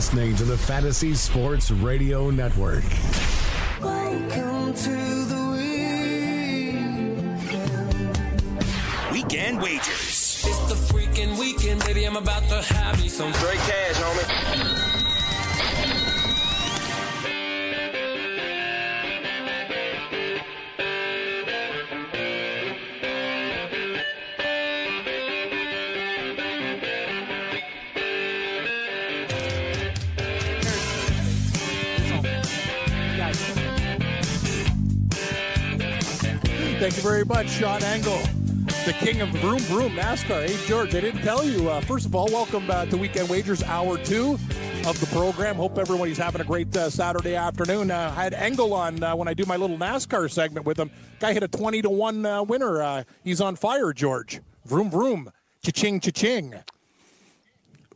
You're listening to the Fantasy Sports Radio Network. Welcome to the Weekend wagers. It's the freaking weekend, baby. I'm about to have me some Great cash, homie. Thank you very much, Sean Engel, the king of the Vroom Vroom NASCAR. Hey, George, I didn't tell you. Uh, first of all, welcome uh, to Weekend Wagers Hour 2 of the program. Hope everybody's having a great uh, Saturday afternoon. Uh, I had Engel on uh, when I do my little NASCAR segment with him. Guy hit a 20 to 1 uh, winner. He's on fire, George. Vroom Vroom. Cha-ching, cha-ching.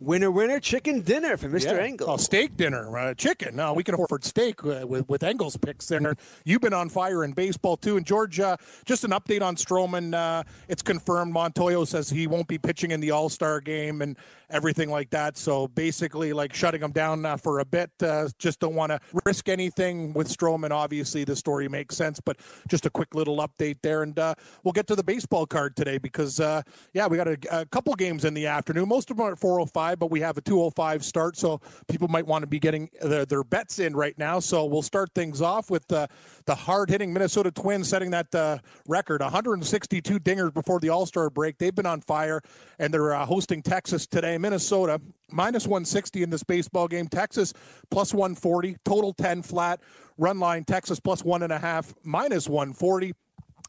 Winner, winner, chicken dinner for Mr. Yeah. Engel. Oh, steak dinner, uh, chicken. No, we can afford steak uh, with with Engel's picks there. You've been on fire in baseball too. And George, uh, just an update on Stroman. Uh, it's confirmed. Montoyo says he won't be pitching in the All Star game and everything like that. So basically, like shutting him down uh, for a bit. Uh, just don't want to risk anything with Stroman. Obviously, the story makes sense, but just a quick little update there. And uh, we'll get to the baseball card today because uh, yeah, we got a, a couple games in the afternoon. Most of them are at 4:05, but we have a 2:05 start, so people might want to be getting their, their bets in right now. So we'll start things off with uh, the hard-hitting Minnesota Twins setting that uh, record, 162 dingers before the All-Star break. They've been on fire, and they're uh, hosting Texas today. Minnesota minus 160 in this baseball game. Texas plus 140, total 10 flat. Run line Texas plus one and a half, minus 140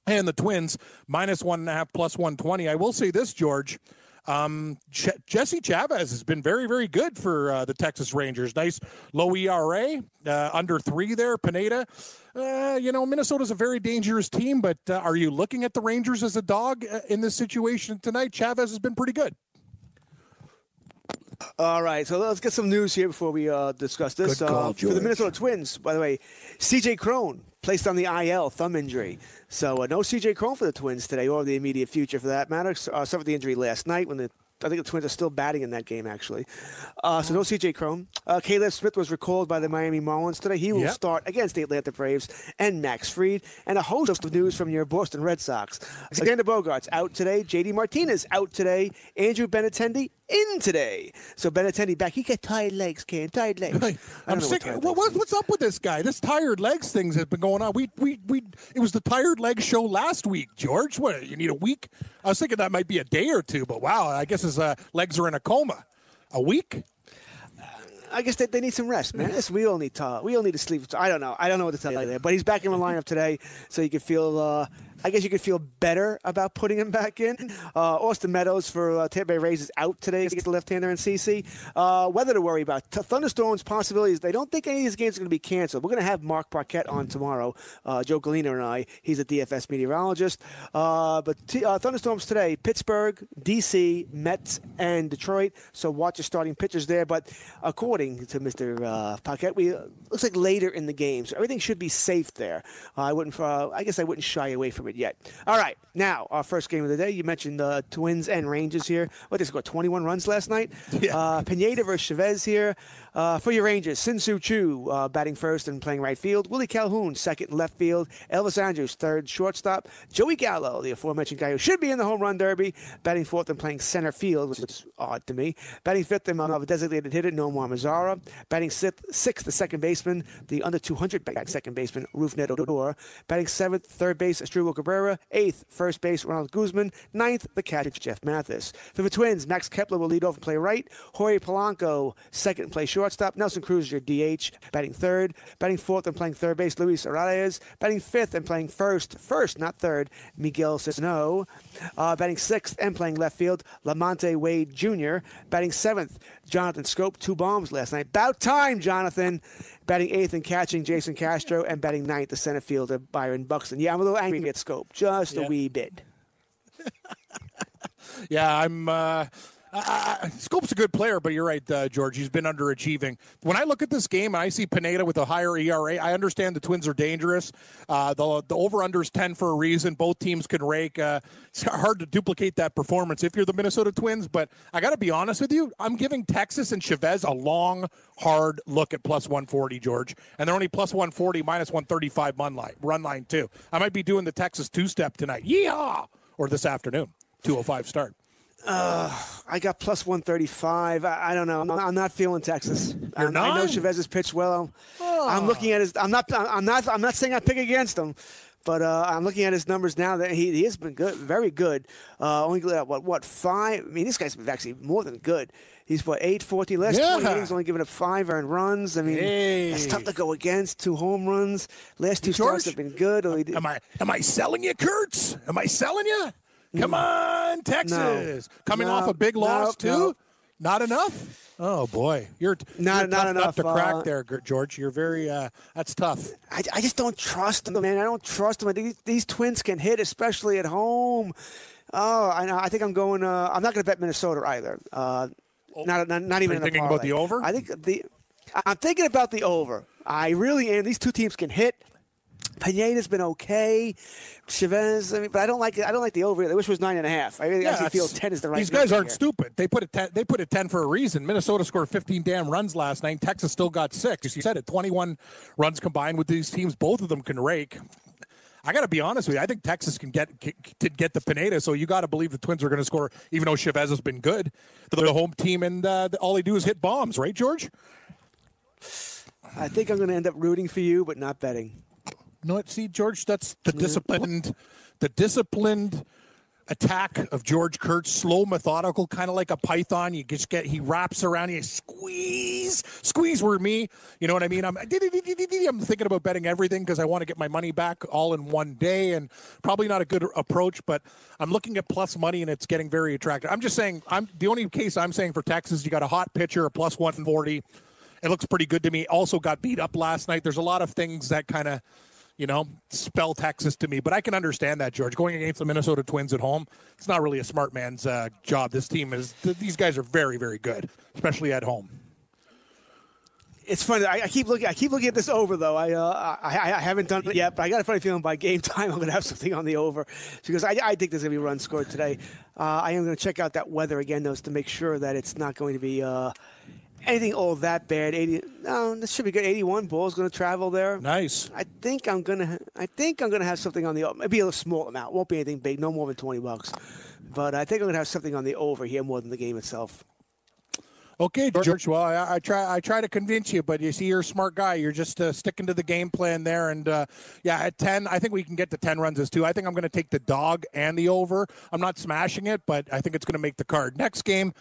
and the Twins minus one and a half plus 120. I will say this, George. Um, Ch- Jesse Chavez has been very, very good for uh, the Texas Rangers. Nice low ERA, uh, under three there. Pineda, uh, you know, Minnesota's a very dangerous team, but uh, are you looking at the Rangers as a dog uh, in this situation tonight? Chavez has been pretty good. All right, so let's get some news here before we uh, discuss this. Good call, uh, for the Minnesota Twins, by the way, CJ Cron placed on the IL, thumb injury. So uh, no CJ Cron for the Twins today, or the immediate future for that matter. Uh, suffered the injury last night when the I think the Twins are still batting in that game, actually. Uh, so no CJ Cron. Uh, Caleb Smith was recalled by the Miami Marlins today. He will Yep. start against the Atlanta Braves and Max Fried. And a host of news from your Boston Red Sox. Alexander Bogaerts out today. JD Martinez out today. Andrew Benintendi in today. So Ben Benintendi back. He got tired legs, Cam. Tired legs. I'm sick. What, what, what's up with this guy? This tired legs things has been going on. We we we. It was the tired legs show last week, George. What you need a week? I was thinking that might be a day or two, but wow, I guess his uh, legs are in a coma. A week? I guess they, they need some rest, man. Listen, we all need to we all need to sleep. I don't know. I don't know what to tell you there. But he's back in the lineup today, so you can feel. Uh, I guess you could feel better about putting him back in. Uh, Austin Meadows for uh, Tampa Bay Rays is out today against the left-hander in CC. Uh, weather to worry about. T- thunderstorms possibilities. They don't think any of these games are going to be canceled. We're going to have Mark Parquette on tomorrow. Uh, Joe Galena and I. He's a DFS meteorologist. Uh, but t- uh, thunderstorms today: Pittsburgh, DC, Mets, and Detroit. So watch your starting pitchers there. But according to Mr. Uh, Paquette, we looks like later in the game, so everything should be safe there. I wouldn't. I guess I wouldn't shy away from it yet. All right, now our first game of the day. You mentioned the Twins and Rangers here. What they scored 21 runs last night. Yeah. Uh, Pineda versus Chavez here. Uh, for your Rangers, Shin-Soo Choo uh, batting first and playing right field. Willie Calhoun second and left field. Elvis Andrus third shortstop. Joey Gallo, the aforementioned guy who should be in the home run derby, batting fourth and playing center field, which is odd to me. Batting fifth and of a designated hitter, Nomar Mazara. Batting sixth, sixth, the second baseman, the under 200 bat second baseman, Rougned Odor. Batting seventh, third base, Asdrubal Cabrera. Eighth, first base, Ronald Guzman. Ninth, the catcher, Jeff Mathis. For the Twins, Max Kepler will lead off and play right. Jorge Polanco, second play shortstop. Nelson Cruz, your DH, batting third. Batting fourth and playing third base, Luis Arraez. Batting fifth and playing first, first, not third, Miguel Sanó. Uh, batting sixth and playing left field, Lamonte Wade Jr. Batting seventh, Jonathan Schoop, two bombs last night. About time, Jonathan. Batting eighth and catching, Jason Castro. And batting ninth, the center fielder, Byron Buxton. Yeah, I'm a little angry at Schoop, just Yeah. a wee bit. Yeah, I'm. Uh, I, Schoop's a good player, but you're right, uh, George. He's been underachieving. When I look at this game and I see Pineda with a higher ERA, I understand the Twins are dangerous. Uh, the the over under is ten for a reason. Both teams can rake. Uh, it's hard to duplicate that performance if you're the Minnesota Twins. But I got to be honest with you, I'm giving Texas and Chavez a long, hard look at plus 140, George, and they're only plus 140, minus 135 run line, run line too. I might be doing the Texas two step tonight. Yeehaw! Or this afternoon, 205 start. I got plus 135. I, I don't know. I'm, I'm not feeling Texas. I, You're I know not? Chavez has pitched well. I'm looking at his. I'm not. I'm not. I'm not saying I pick against him, but uh, I'm looking at his numbers now. That he, he has been good, very good. Uh, only uh, what what five? I mean, this guy's been actually more than good. He's what eight forty Last Yeah. 20 innings, only given up five earned runs. I mean, Hey. it's tough to go against. Two home runs. Last two starts have been good. Am I am I selling you, Kurtz? Am I selling you? Come on, Texas. Coming No. off a big loss Nope, too. Not enough. Oh boy, you're Not- you're not enough, to crack uh, there, George. You're very. Uh, that's tough. I, I just don't trust them, man. I don't trust them. These, these twins can hit, especially at home. Oh, I know. I think I'm going. Uh, I'm not going to bet Minnesota either. Uh, not, not not even Oh. you in the thinking about the over? I think the. I'm thinking about the over. I really am. These two teams can hit. Pineda's been okay. Chavez, I mean, but I don't like. I don't like the over. I wish it was nine and a half. I really actually feel ten is the right. These guys aren't here. stupid. They put a Ten, they put it ten for a reason. Minnesota scored 15 damn runs last night. Texas still got six. You said it. 21 runs combined with these teams. Both of them can rake. I got to be honest with you. I think Texas can get to get the Pineda. So you got to believe the Twins are going to score, even though Chavez has been good. They're the home team, and uh, all they do is hit bombs, right, George? I think I'm going to end up rooting for you, but not betting. No, see, George, that's the disciplined, the disciplined attack of George Kurtz. Slow, methodical, kind of like a python. You just get he wraps around you, squeeze, squeeze. Were me, you know what I mean? I'm I'm thinking about betting everything because I want to get my money back all in one day, and probably not a good approach. But I'm looking at plus money, and it's getting very attractive. I'm just saying, I'm the only case I'm saying for Texas. You got a hot pitcher, a plus one forty. It looks pretty good to me. Also got beat up last night. There's a lot of things that kind of you know, spell Texas to me. But I can understand that, George. Going against the Minnesota Twins at home, it's not really a smart man's uh, job. This team is, th- these guys are very, very good, especially at home. It's funny. I, I keep looking. I keep looking at this over though. I, uh, I I haven't done it yet, but I got a funny feeling by game time I'm going to have something on the over because I, I think there's going to be runs scored today. Uh, I am going to check out that weather again though to make sure that it's not going to be uh, anything all that bad. 80. No, this should be good. 81 Bulls going to travel there. Nice. I think I'm gonna. I think I'm gonna have something on the. Over. Maybe a small amount. Won't be anything big. No more than 20 bucks. But I think I'm gonna have something on the over here more than the game itself. Okay, George. Well, I, I try. I try to convince you, but you see, you're a smart guy. You're just uh, sticking to the game plan there. And uh, yeah, at ten, I think we can get to ten runs as two. I think I'm going to take the dog and the over. I'm not smashing it, but I think it's going to make the card. Next game.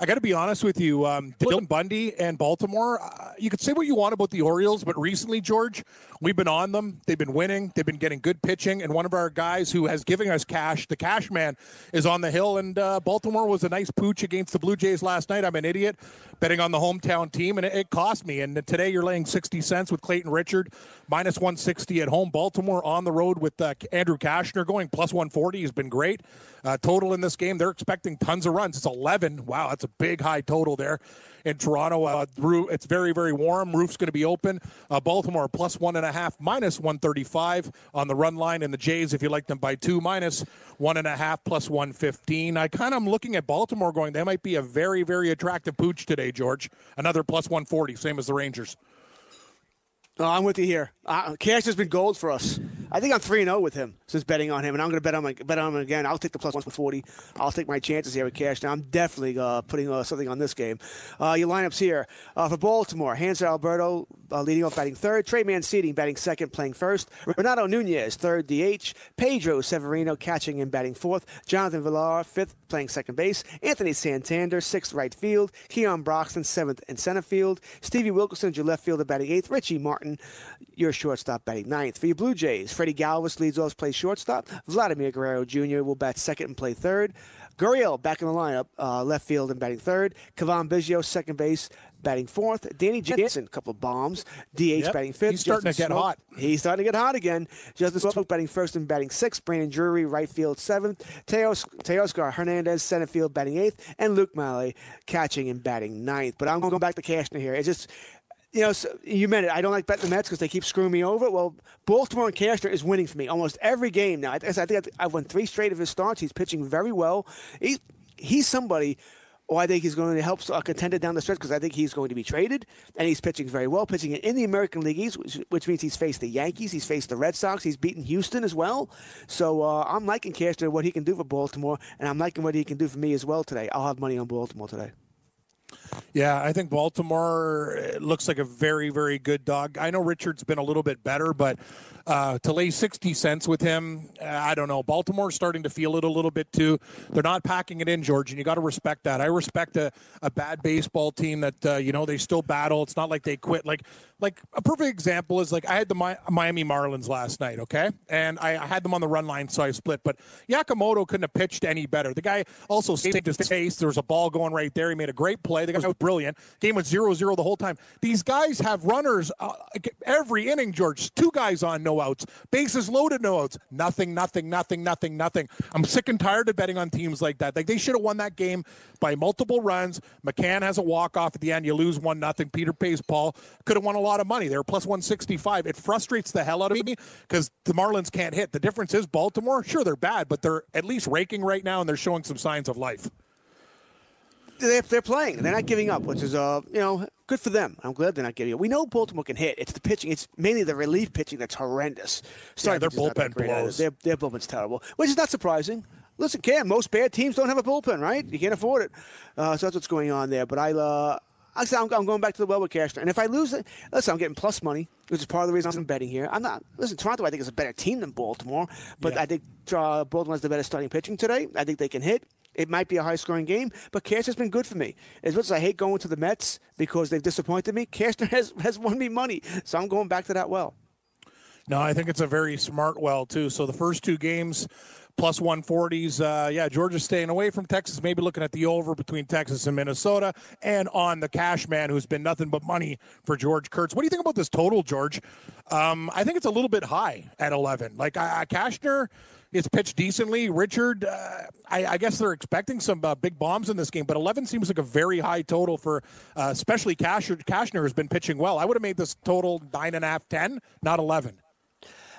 I got to be honest with you, um, Dylan Bundy and Baltimore. Uh, you could say what you want about the Orioles, but recently, George, we've been on them. They've been winning. They've been getting good pitching, and one of our guys who has given us cash, the cash man, is on the hill. And uh, Baltimore was a nice pooch against the Blue Jays last night. I'm an idiot betting on the hometown team, and it, it cost me. And today you're laying 60 cents with Clayton Richard, minus 160 at home. Baltimore on the road with uh, Andrew Cashner going plus 140 has been great. Uh, total in this game, they're expecting tons of runs. It's 11. Wow, that's a big high total there in Toronto. Uh, it's very, very warm. Roof's going to be open. Uh, Baltimore plus one and a half, minus 135 on the run line. And the Jays, if you like them by two, minus one and a half, plus 115. I kind of am looking at Baltimore going, they might be a very, very attractive pooch today, George. Another plus 140, same as the Rangers. Oh, I'm with you here. Uh, Cash has been gold for us. I think I'm three and zero with him since betting on him, and I'm going to bet on him, bet on him again. I'll take the plus one forty. I'll take my chances here with Cash. Now I'm definitely uh, putting uh, something on this game. Uh, your lineups here uh, for Baltimore: Hanser Alberto, uh, leading off batting third. Trey Mancini batting second, playing first. Renato Nunez, third DH. Pedro Severino catching and batting fourth. Jonathan Villar, fifth, playing second base. Anthony Santander, sixth, right field. Keon Broxton, seventh, in center field. Stevie Wilkerson, your left fielder, batting eighth. Richie Martin, your shortstop, batting ninth. For your Blue Jays, Freddie Galvis leads off, plays shortstop. Vladimir Guerrero Jr. will bat second and play third. Gurriel back in the lineup, uh, left field and batting third. Cavan Biggio, second base, batting fourth. Danny Jansen, a couple of bombs. DH Yep, batting fifth. he's starting to get Smoak- hot. He's starting to get hot again. Justin Smoak batting first and batting sixth. Brandon Drury, right field seventh. Teos, Teoscar Hernandez, center field batting eighth. And Luke Maile catching and batting ninth. But I'm going back to Cashner here. It's just, you know, so you meant it. I don't like betting the Mets because they keep screwing me over. Well, Baltimore and Cashner is winning for me almost every game now. I, I think I've won three straight of his starts. He's pitching very well. He, he's somebody Oh, I think he's going to help a contender down the stretch because I think he's going to be traded, and he's pitching very well, pitching in the American League East, which, which means he's faced the Yankees, he's faced the Red Sox, he's beaten Houston as well. So uh, I'm liking Cashner what he can do for Baltimore, and I'm liking what he can do for me as well today. I'll have money on Baltimore today. Yeah, I think Baltimore looks like a very, very good dog. I know Richard's been a little bit better, but uh, to lay 60 cents with him, I don't know. Baltimore's starting to feel it a little bit too. They're not packing it in, George, and you got to respect that. I respect a, a bad baseball team that, uh, you know, they still battle. It's not like they quit. Like, like a perfect example is like I had the Mi- Miami Marlins last night, okay? And I, I had them on the run line, so I split. But Yamamoto couldn't have pitched any better. The guy also saved his face. There was a ball going right there. He made a great play. The guy was brilliant. Game was 0 0 the whole time. These guys have runners uh, every inning, George. Two guys on, no outs. Bases loaded, no outs. Nothing, nothing, nothing, nothing, nothing. I'm sick and tired of betting on teams like that. Like they should have won that game by multiple runs. McCann has a walk off at the end. You lose one nothing. Peter pays Paul. Could have won a lot of money. They plus 165. It frustrates the hell out of me because the Marlins can't hit. The difference is Baltimore. Sure, they're bad, but they're at least raking right now and they're showing some signs of life. They're, they're playing. They're not giving up, which is, uh, you know, good for them. I'm glad they're not giving up. We know Baltimore can hit. It's the pitching. It's mainly the relief pitching that's horrendous. Their pitching's not that bullpen blows. Their, their bullpen's terrible, which is not surprising. Listen, Cam, most bad teams don't have a bullpen, right? You can't afford it. Uh, so that's what's going on there. But I, uh, I said I'm, I'm going back to the well with Cashner. And if I lose it, listen, I'm getting plus money, which is part of the reason I'm betting here. I'm not, listen, Toronto, I think, is a better team than Baltimore. But Yeah. I think uh, Baltimore has the better starting pitching today. I think they can hit. It might be a high scoring game, but Cashner's been good for me. As much as I hate going to the Mets because they've disappointed me, Cashner has, has won me money. So I'm going back to that well. No, I think it's a very smart well too. So the first two games plus 140s. Uh, yeah, Georgia's staying away from Texas. Maybe looking at the over between Texas and Minnesota, and on the cash man, who's been nothing but money for George Kurtz. What do you think about this total, George? Um, I think it's a little bit high at 11. Like I, Cashner. It's pitched decently. Richard, uh, I, I guess they're expecting some uh, big bombs in this game, but 11 seems like a very high total for, uh, especially Cashner. Cashner has been pitching well. I would have made this total nine and a half, ten, not 11.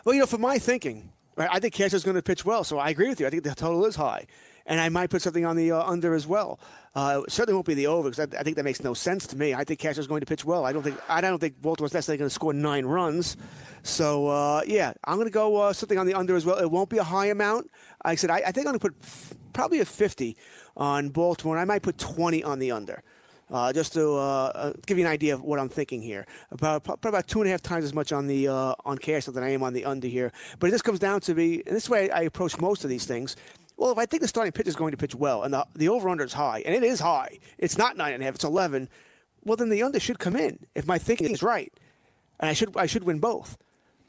Well, you know, for my thinking, I think Cashner's going to pitch well. So I agree with you. I think the total is high. And I might put something on the uh, under as well. Uh, certainly won't be the over because I, I think that makes no sense to me. I think Cashner's going to pitch well. I don't think I don't think Baltimore's necessarily going to score nine runs. So uh, yeah, I'm going to go uh, something on the under as well. It won't be a high amount. Like I said I, I think I'm going to put f- probably a 50 on Baltimore. And I might put 20 on the under. Uh, just to uh, uh, give you an idea of what I'm thinking here, about probably about two and a half times as much on the uh, on cash than I am on the under here. But just comes down to be, and this way I approach most of these things. Well, if I think the starting pitcher is going to pitch well, and the, the over under is high, and it is high, it's not nine and a half, it's eleven. Well, then the under should come in if my thinking is right, and I should I should win both.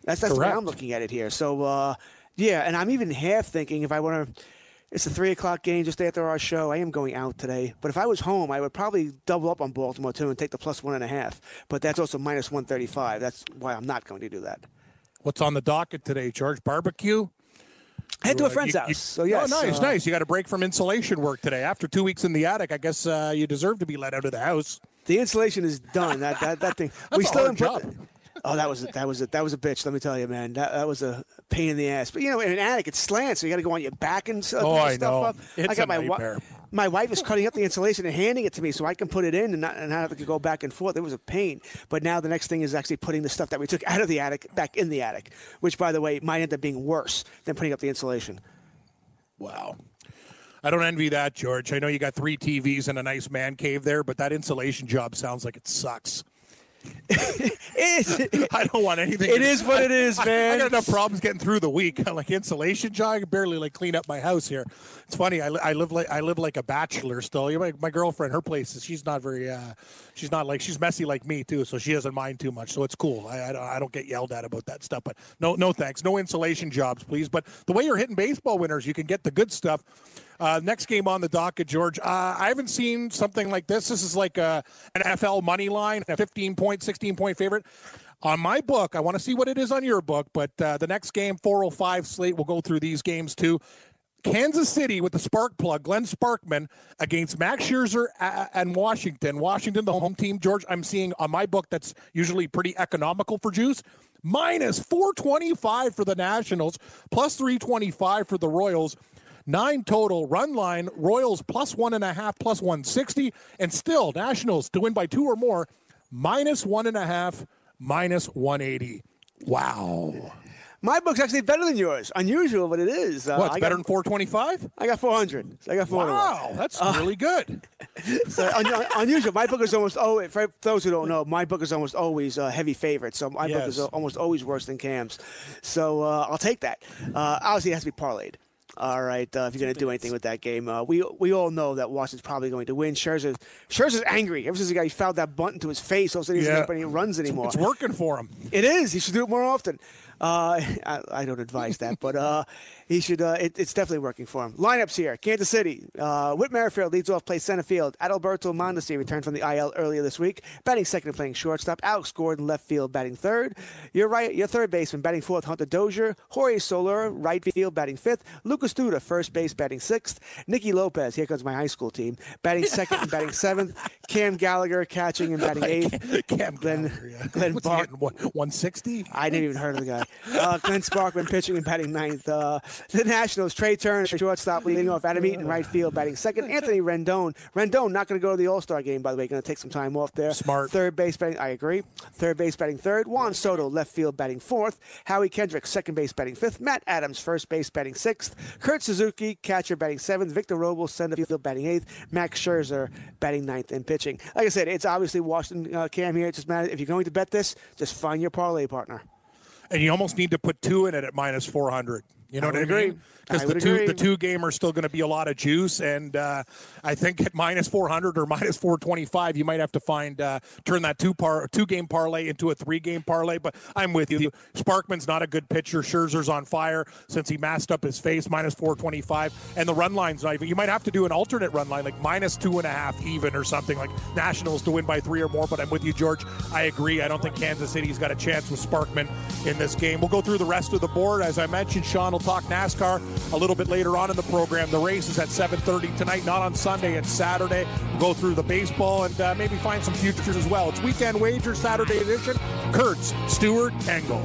That's that's the way I'm looking at it here. So uh, yeah, and I'm even half thinking if I want to. It's a three o'clock game just after our show. I am going out today, but if I was home, I would probably double up on Baltimore too and take the plus one and a half. But that's also minus one thirty-five. That's why I'm not going to do that. What's on the docket today, George? Barbecue? Head to a Uh, friend's you- house. you- so yes, Oh, nice, uh, nice. You got a break from insulation work today. After two weeks in the attic, I guess uh, you deserve to be let out of the house. The insulation is done. That that, that thing. We still didn't put-. Oh, that was a, that was a, that was a bitch. Let me tell you, man. That that was a pain in the ass. But you know, in an attic, it's slant, so you got to go on your back and oh, stuff. Oh, I know. Up. It's I got a my nightmare. my wife is cutting up the insulation and handing it to me so I can put it in and not, and not have to go back and forth. It was a pain. But now the next thing is actually putting the stuff that we took out of the attic back in the attic, which, by the way, might end up being worse than putting up the insulation. Wow. I don't envy that, George. I know you got three TVs and a nice man cave there, but that insulation job sounds like it sucks. I don't want anything. It is what it is, I- I, man. got enough problems getting through the week. like insulation job, I can barely like clean up my house here. It's funny. I, I live like I live like a bachelor still. My, my girlfriend, her place is she's not very. Uh, she's not like she's messy like me too, so she doesn't mind too much. So it's cool. I, I, don't, I don't get yelled at about that stuff. But no, no thanks. No insulation jobs, please. But the way you're hitting baseball winners, you can get the good stuff. Uh, next game on the docket, George. Uh, I haven't seen something like this. This is like a, an NFL money line, a 15 point, 16 point favorite. On my book, I want to see what it is on your book, but uh, the next game, 405 slate, we'll go through these games too. Kansas City with the spark plug, Glenn Sparkman against Max Scherzer and Washington. Washington, the home team. George, I'm seeing on my book that's usually pretty economical for juice. Minus 425 for the Nationals, plus 325 for the Royals. Nine total run line, Royals plus one and a half, plus 160, and still Nationals to win by two or more, minus one and a half, minus 180. Wow. my book's actually better than yours. Unusual, but it is. Uh, What's better than 425? I got 400. I got 400. Wow, that's really good. So, un- unusual. My book is almost always, for those who don't know, my book is almost always a heavy favorite. So my book is almost always worse than Cam's. So uh, I'll take that. Uh, obviously, it has to be parlayed. All right, uh, if you're going to do anything with that game, uh, we we all know that Washington's probably going to win. Scherzer, Scherzer's angry ever since the guy fouled that bunt into his face. All of a sudden, he doesn't Yeah. make any runs anymore. It's working for him. It is. He should do it more often. Uh, I, I don't advise that, but uh, he should. Uh, it, it's definitely working for him. Lineups here: Kansas City. Uh, Whit Merrifield leads off, plays center field. Adalberto Mondesi returned from the IL earlier this week, batting second and playing shortstop. Alex Gordon left field, batting third. Your right, your third baseman batting fourth. Hunter Dozier. Jorge Soler right field, batting fifth. Lucas Duda first base, batting sixth. Nicky Lopez. Here comes my high school team, batting second and batting seventh. Cam Gallagher catching and batting eighth. Cam Glenn, Gallagher, yeah. Glenn What's he Bar- getting, what, 160? I didn't even heard of the guy. Uh, Glenn Sparkman pitching and batting ninth. Uh, the Nationals, Trea Turner, shortstop, leading off. Adam Eaton, right field, batting second. Anthony Rendon. Rendon not going to go to the All Star game, by the way. Going to take some time off there. Smart. Third base batting. I agree. Third base batting third. Juan Soto, left field, batting fourth. Howie Kendrick, second base, batting fifth. Matt Adams, first base, batting sixth. Kurt Suzuki, catcher, batting seventh. Victor Robles, center field, batting eighth. Max Scherzer, batting ninth and pitching. Like I said, it's obviously Washington uh, Cam here. It just matters if you're going to bet this, just find your parlay partner. And you almost need to put two in it at minus 400. You know I what I agree. Because the two agree. the two game are still going to be a lot of juice, and uh, I think at minus 400 or minus 425, you might have to find uh, turn that two par two game parlay into a three game parlay. But I'm with you. Sparkman's not a good pitcher. Scherzer's on fire since he masked up his face. Minus 425, and the run line's not even. You might have to do an alternate run line like minus two and a half even or something like Nationals to win by three or more. But I'm with you, George. I agree. I don't think Kansas City's got a chance with Sparkman in this game. We'll go through the rest of the board as I mentioned. Sean will talk NASCAR a little bit later on in the program. The race is at 7:30 tonight, not on Sunday. It's Saturday. We'll go through the baseball and uh, maybe find some futures as well. It's weekend wager Saturday edition. Kurtz, Stewart, Engel.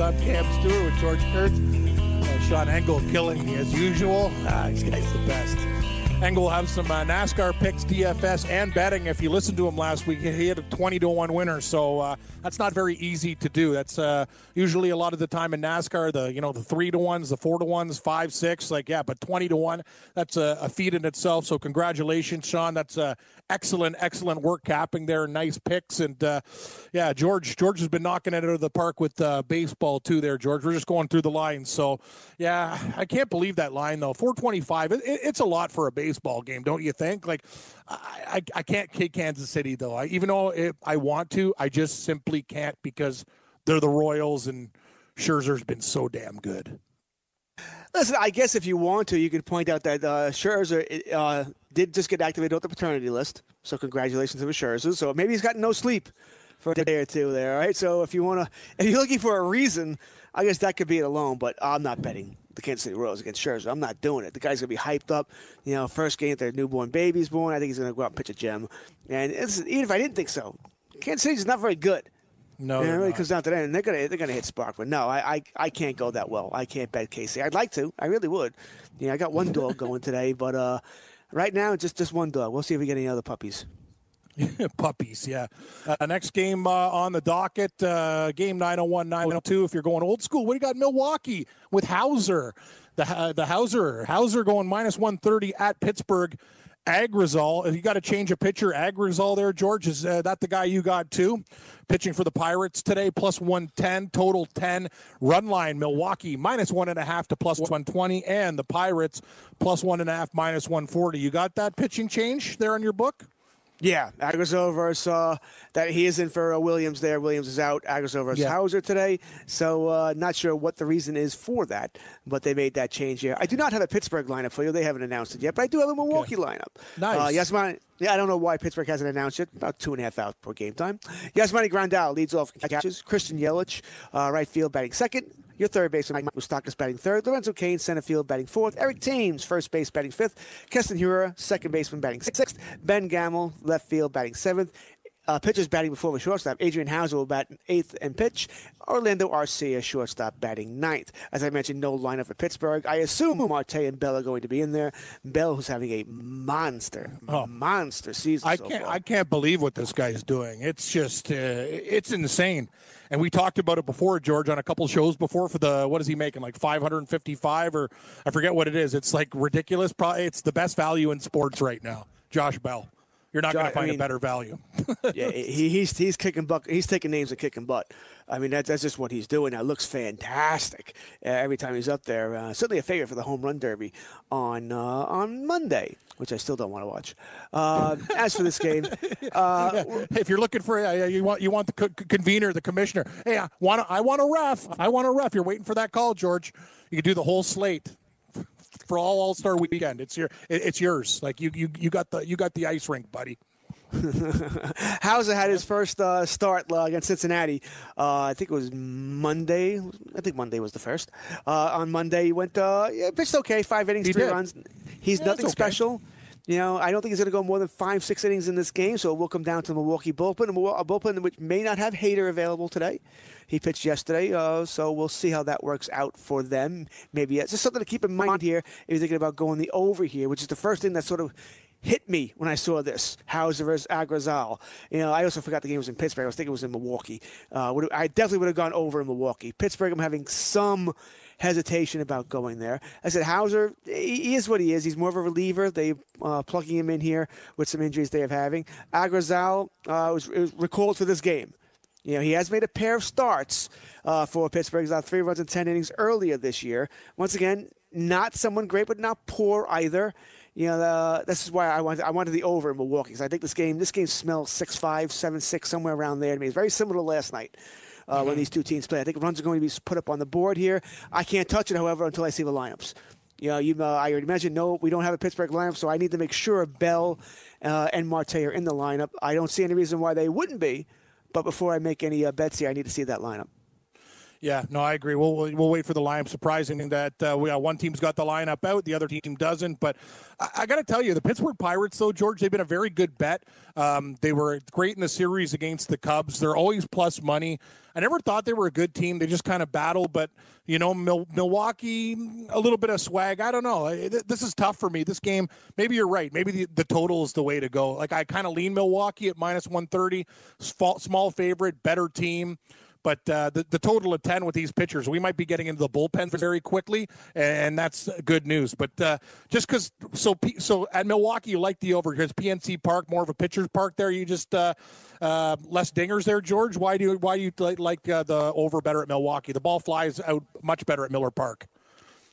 I'm Cam Stewart with George Kurtz. Uh, Sean Engel killing me as usual. Ah, this guy's the best. Engel will have some uh, NASCAR picks, DFS, and betting. If you listened to him last week, he had a 20 to 1 winner. So uh, that's not very easy to do. That's uh, usually a lot of the time in NASCAR, the you know the 3 to 1s, the 4 to 1s, 5, 6. Like, yeah, but 20 to 1, that's a, a feat in itself. So congratulations, Sean. That's uh, excellent, excellent work capping there. Nice picks. And uh, yeah, George George has been knocking it out of the park with uh, baseball too there, George. We're just going through the lines. So yeah, I can't believe that line though. 425, it, it- it's a lot for a baseball game, don't you think? Like, I, I, I can't kick Kansas City though. I, even though it, I want to, I just simply can't because they're the Royals and Scherzer's been so damn good. Listen, I guess if you want to, you could point out that uh, Scherzer uh, did just get activated on the paternity list. So congratulations to Scherzer. So maybe he's got no sleep for a day or two there. All right. So if you want to, if you're looking for a reason, I guess that could be it alone. But I'm not betting the Kansas City Royals against Scherzer. I'm not doing it. The guy's gonna be hyped up. You know, first game their newborn baby's born. I think he's gonna go out and pitch a gem. And it's, even if I didn't think so, Kansas City's not very good. No, Yeah, it really not. comes down to that, and they're gonna they're gonna hit Spark. But no, I, I I can't go that well. I can't bet KC. I'd like to. I really would. Yeah, I got one dog going today, but uh, right now just just one dog. We'll see if we get any other puppies. Puppies, yeah. Uh, next game uh, on the docket, uh, game 901, 902. If you're going old school, what do you got? Milwaukee with Houser. The, uh, the Houser. Houser going minus 130 at Pittsburgh. Agrazal, if you got to change a pitcher, Agrazal there, George, is uh, that the guy you got too? Pitching for the Pirates today, plus 110, total 10. Run line, Milwaukee, minus one and a half to plus 120, and the Pirates, plus one and a half, minus 140. You got that pitching change there on your book? Yeah, Agrazal versus uh, that he is in for uh, Williams there. Williams is out. Agrazal versus Yeah. Houser today. So uh, not sure what the reason is for that, but they made that change here. I do not have a Pittsburgh lineup for you. They haven't announced it yet, but I do have a Milwaukee lineup. Nice. Uh, Yasmani, yeah, I don't know why Pittsburgh hasn't announced it. About two and a half hours per game time. Yasmani Grandal leads off catches. Christian Yelich, uh, right field batting second. Your third baseman, Mike Moustakas, batting third. Lorenzo Cain, center field, batting fourth. Eric Thames, first base, batting fifth. Keston Hiura, second baseman, batting sixth. Ben Gamel, left field, batting seventh. Uh, pitchers batting before the shortstop. Adrian Houser will bat eighth and pitch. Orlando Arcia, shortstop, batting ninth. As I mentioned, no lineup for Pittsburgh. I assume Marte and Bell are going to be in there. Bell, who's having a monster, monster season Oh. I so can't. far. I can't believe what this guy's doing. It's just. Uh, it's insane. And we talked about it before, George, on a couple shows before. For the what is he making? Like five hundred and fifty-five, or I forget what it is. It's like ridiculous. Probably it's the best value in sports right now. Josh Bell. You're not going to I find mean- a better value. yeah, he, he's he's kicking buck. He's taking names and kicking butt. I mean, that, that's just what he's doing. That looks fantastic uh, every time he's up there. Uh, certainly a favorite for the home run derby on uh, on Monday, which I still don't want to watch. Uh, as for this game, uh, if you're looking for, uh, you want you want the co- convener, the commissioner. Hey, I want I want a ref. I want a ref. You're waiting for that call, George. You can do the whole slate for all All Star Weekend. It's your. it- It's yours. Like you you you got the you got the ice rink, buddy. Houser had his first uh, start uh, against Cincinnati. Uh, I think it was Monday. I think Monday was the first. Uh, on Monday, he went. Uh, yeah, pitched okay. Five innings, He three did. runs. He's Yeah, nothing okay. special. You know, I don't think he's going to go more than five, six innings in this game. So it will come down to the Milwaukee bullpen, a bullpen which may not have Hader available today. He pitched yesterday, uh, so we'll see how that works out for them. Maybe it's just something to keep in mind here if you're thinking about going the over here, which is the first thing that sort of hit me when I saw this. Houser versus Agrazal. You know, I also forgot the game was in Pittsburgh. I was thinking it was in Milwaukee. Uh, I definitely would have gone over in Milwaukee. Pittsburgh, I'm having some hesitation about going there. I said Houser, he is what he is. He's more of a reliever. They uh, plugging him in here with some injuries they have having. Agrazal uh, was, was recalled for this game. You know, he has made a pair of starts uh, for Pittsburgh. He's got three runs in 10 innings earlier this year. Once again, not someone great, but not poor either. You know, this is why I wanted I wanted the over in Milwaukee because I think this game this game smells 6-5, 7-6, somewhere around there to me. It's very similar to last night uh, when these two teams play. I think runs are going to be put up on the board here. I can't touch it, however, until I see the lineups. You know, you, uh, I already mentioned, no, we don't have a Pittsburgh lineup, so I need to make sure Bell uh, and Marte are in the lineup. I don't see any reason why they wouldn't be, but before I make any uh, bets here, I need to see that lineup. Yeah, no, I agree. We'll we'll wait for the lineup. Surprising that uh, we, uh, one team's got the lineup out, the other team doesn't. But I, I got to tell you, the Pittsburgh Pirates, though, George, they've been a very good bet. Um, they were great in the series against the Cubs. They're always plus money. I never thought they were a good team. They just kind of battled, but you know, Mil- Milwaukee, a little bit of swag. I don't know. This is tough for me. This game, maybe you're right. Maybe the, the total is the way to go. Like I kind of lean Milwaukee at minus 130, small, small favorite, better team. But uh, the, the total of 10 with these pitchers, we might be getting into the bullpen very quickly, and that's good news. But uh, just because, so so at Milwaukee, you like the over because PNC Park, more of a pitcher's park there. You just uh, uh, less dingers there, George. Why do you, why do you like, uh, the over better at Milwaukee? The ball flies out much better at Miller Park.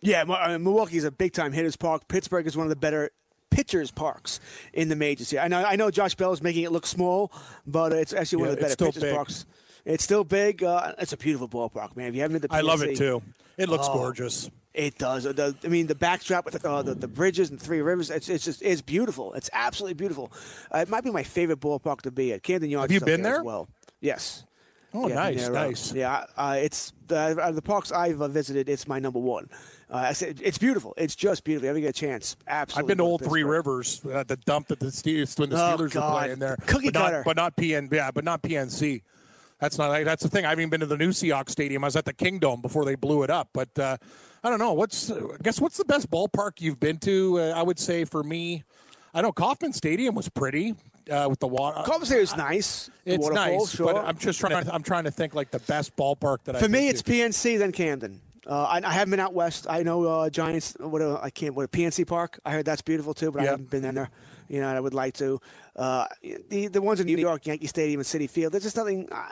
Yeah, I mean, Milwaukee is a big time hitters park. Pittsburgh is one of the better pitchers parks in the majors here. I know I know Josh Bell is making it look small, but it's actually one Yeah, of the better pitchers big. parks. It's still big. Uh, it's a beautiful ballpark, man. If you haven't been to I love it too. It looks Oh. gorgeous. It does. Does. I mean, the backdrop with uh, the, the bridges and three rivers, it's, it's just it's beautiful. It's absolutely beautiful. Uh, it might be my favorite ballpark to be at. Camden Yards. Have you been there? well, yes. Oh, Yeah, nice, uh, nice. Yeah, uh, it's the, uh, the parks I've uh, visited. It's my number one. Uh, I said it's beautiful. It's just beautiful. If you ever get a chance, absolutely. I've been to Old Three Rivers, uh, the dump that the Steelers when the Oh, were playing there. Cookie but not, cutter. but not PN. Yeah, but not PNC. That's not. That's the thing. I haven't even been to the new Seahawks Stadium. I was at the Kingdome before they blew it up. But uh, I don't know. What's I guess what's the best ballpark you've been to? Uh, I would say for me, I know Kauffman Stadium was pretty uh, with the water. Culver City is nice. It's nice, sure. but I'm just trying. To, I'm trying to think like the best ballpark that I. For me, it's PNC then Camden. Uh, I, I haven't been out west. I know uh, Giants. What a, I can't. What a PNC Park. I heard that's beautiful too, but I haven't been in there. You know, and I would like to. Uh, the the ones in New York, Yankee Stadium and Citi Field. There's just nothing. Uh,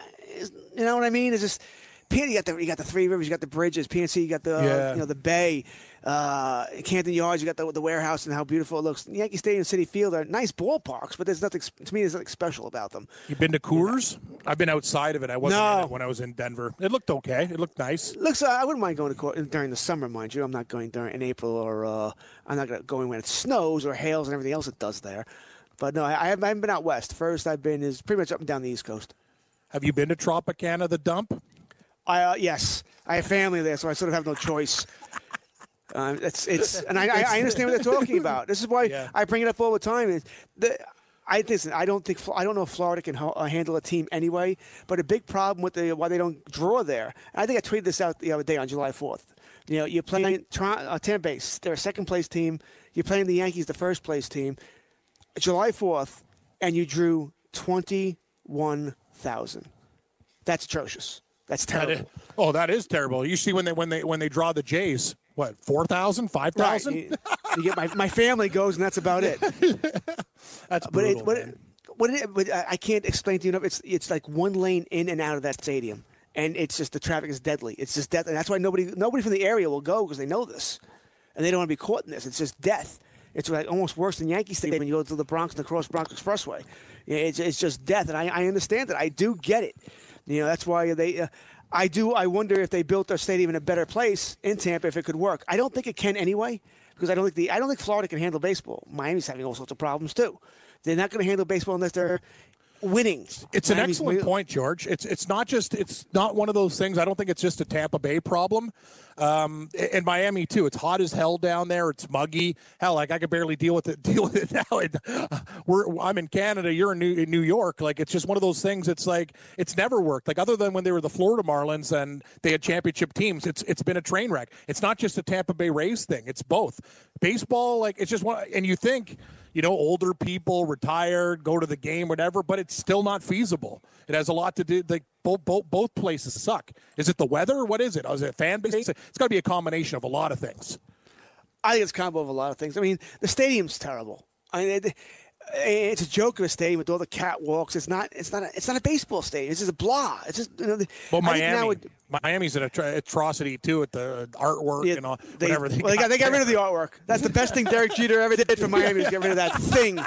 you know what I mean? It's just. PNC, you got the you got the three rivers, you got the bridges. PNC, you got the Yeah. you know the bay. Uh, Camden Yards, you got the the warehouse and how beautiful it looks. Yankee Stadium, Citi Field are nice ballparks, but there's nothing to me. There's nothing special about them. You've been to Coors? I've been outside of it. I wasn't in No. it when I was in Denver. It looked okay. It looked nice. Looks, uh, I wouldn't mind going to court during the summer, mind you. I'm not going during in April or uh, I'm not gonna- when it snows or hails and everything else it does there. But no, I, I haven't been out west. First, I've been is pretty much up and down the East Coast. Have you been to Tropicana, the dump? I uh, yes, I have family there, so I sort of have no choice. Um, it's it's and I, I, understand what they're talking about. This is why Yeah. I bring it up all the time. Is the I listen. I don't think I don't know if Florida can ho- uh, handle a team anyway. But a big problem with the why they don't draw there. I think I tweeted this out the other day on July fourth. You know, you're playing uh, Tampa Bay. They're a second place team. You're playing the Yankees, the first place team. July fourth, and you drew twenty one thousand. That's atrocious. That's terrible. is- oh, that is terrible. You see when they when they when they draw the Jays, what four thousand, five Right. You, get my, my family goes, and that's about it. That's But brutal. it, but, it, what it, but I I can't explain to you enough. It's it's like one lane in and out of that stadium, and it's just the traffic is deadly. It's just death, and that's why nobody nobody from the area will go because they know this, and they don't want to be caught in this. It's just death. It's like almost worse than Yankee Stadium when you go to the Bronx and the Cross Bronx Expressway. It's it's just death, and I, I understand it. I do get it. You know that's why they. Uh, I do. I wonder if they built their stadium in a better place in Tampa, if it could work. I don't think it can anyway, because I don't think the I don't think Florida can handle baseball. Miami's having all sorts of problems too. They're not going to handle baseball unless they're winning. It's an Miami's excellent point, George. It's it's not just it's not one of those things. I don't think it's just a Tampa Bay problem. Um, and Miami too. It's hot as hell down there. It's muggy. Hell, like I could barely deal with it. Deal with it now. And, uh, we're I'm in Canada. You're in New, in New York. Like it's just one of those things. It's like it's never worked. Like other than when they were the Florida Marlins and they had championship teams. It's it's been a train wreck. It's not just a Tampa Bay Rays thing. It's both. Baseball, like it's just one. And you think you know, older people, retired, go to the game, whatever, but it's still not feasible. It has a lot to do. Like both both both places suck. Is it the weather? What is it? Is it fan base? It's got to be a combination of a lot of things. I think it's a combo of a lot of things. I mean, the stadium's terrible. I mean, it, it's a joke of a stadium with all the catwalks. It's not. It's not. A, it's not a baseball stadium. It's just a blah. It's just. You know, the- Well, I think now Miami, it- Miami's an atrocity too at the artwork Yeah, and all, they, whatever. well, they got, they got rid of the artwork. That's the best thing Derek Jeter ever did for Miami is get rid of that thing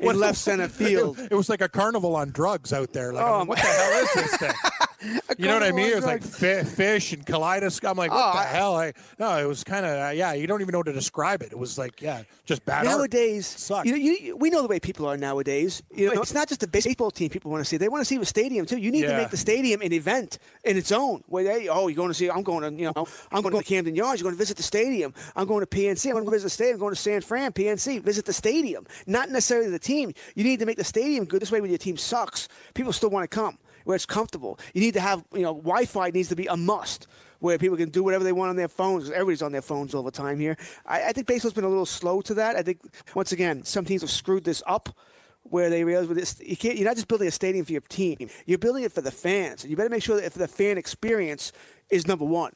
in left center field. It was like a carnival on drugs out there. Like, Oh, I'm like, what the hell is this thing? You know what I mean? It was like fish and kaleidoscope. I'm like, what Oh, the I- hell? I, no, it was kind of uh, yeah. You don't even know how to describe it. It was like yeah, just bad. Nowadays, you know, you, we know the way people are nowadays. You know, it's not just a baseball team people want to see; they want to see the stadium too. You need to make the stadium an event in its own. Where they, oh, you're going to see? I'm going to, you know, I'm going to Camden Yards. You're going to visit the stadium. I'm going to PNC. I'm going to visit the stadium. I'm going to San Fran, PNC. Visit the stadium, not necessarily the team. You need to make the stadium good. This way, when your team sucks, people still want to come where it's comfortable. You need to have, you know, Wi-Fi needs to be a must where people can do whatever they want on their phones. Everybody's on their phones all the time here. I, I think baseball's been a little slow to that. I think once again, some teams have screwed this up. Where they realize with this, you can't. You're not just building a stadium for your team. You're building it for the fans. You better make sure that the fan experience is number one.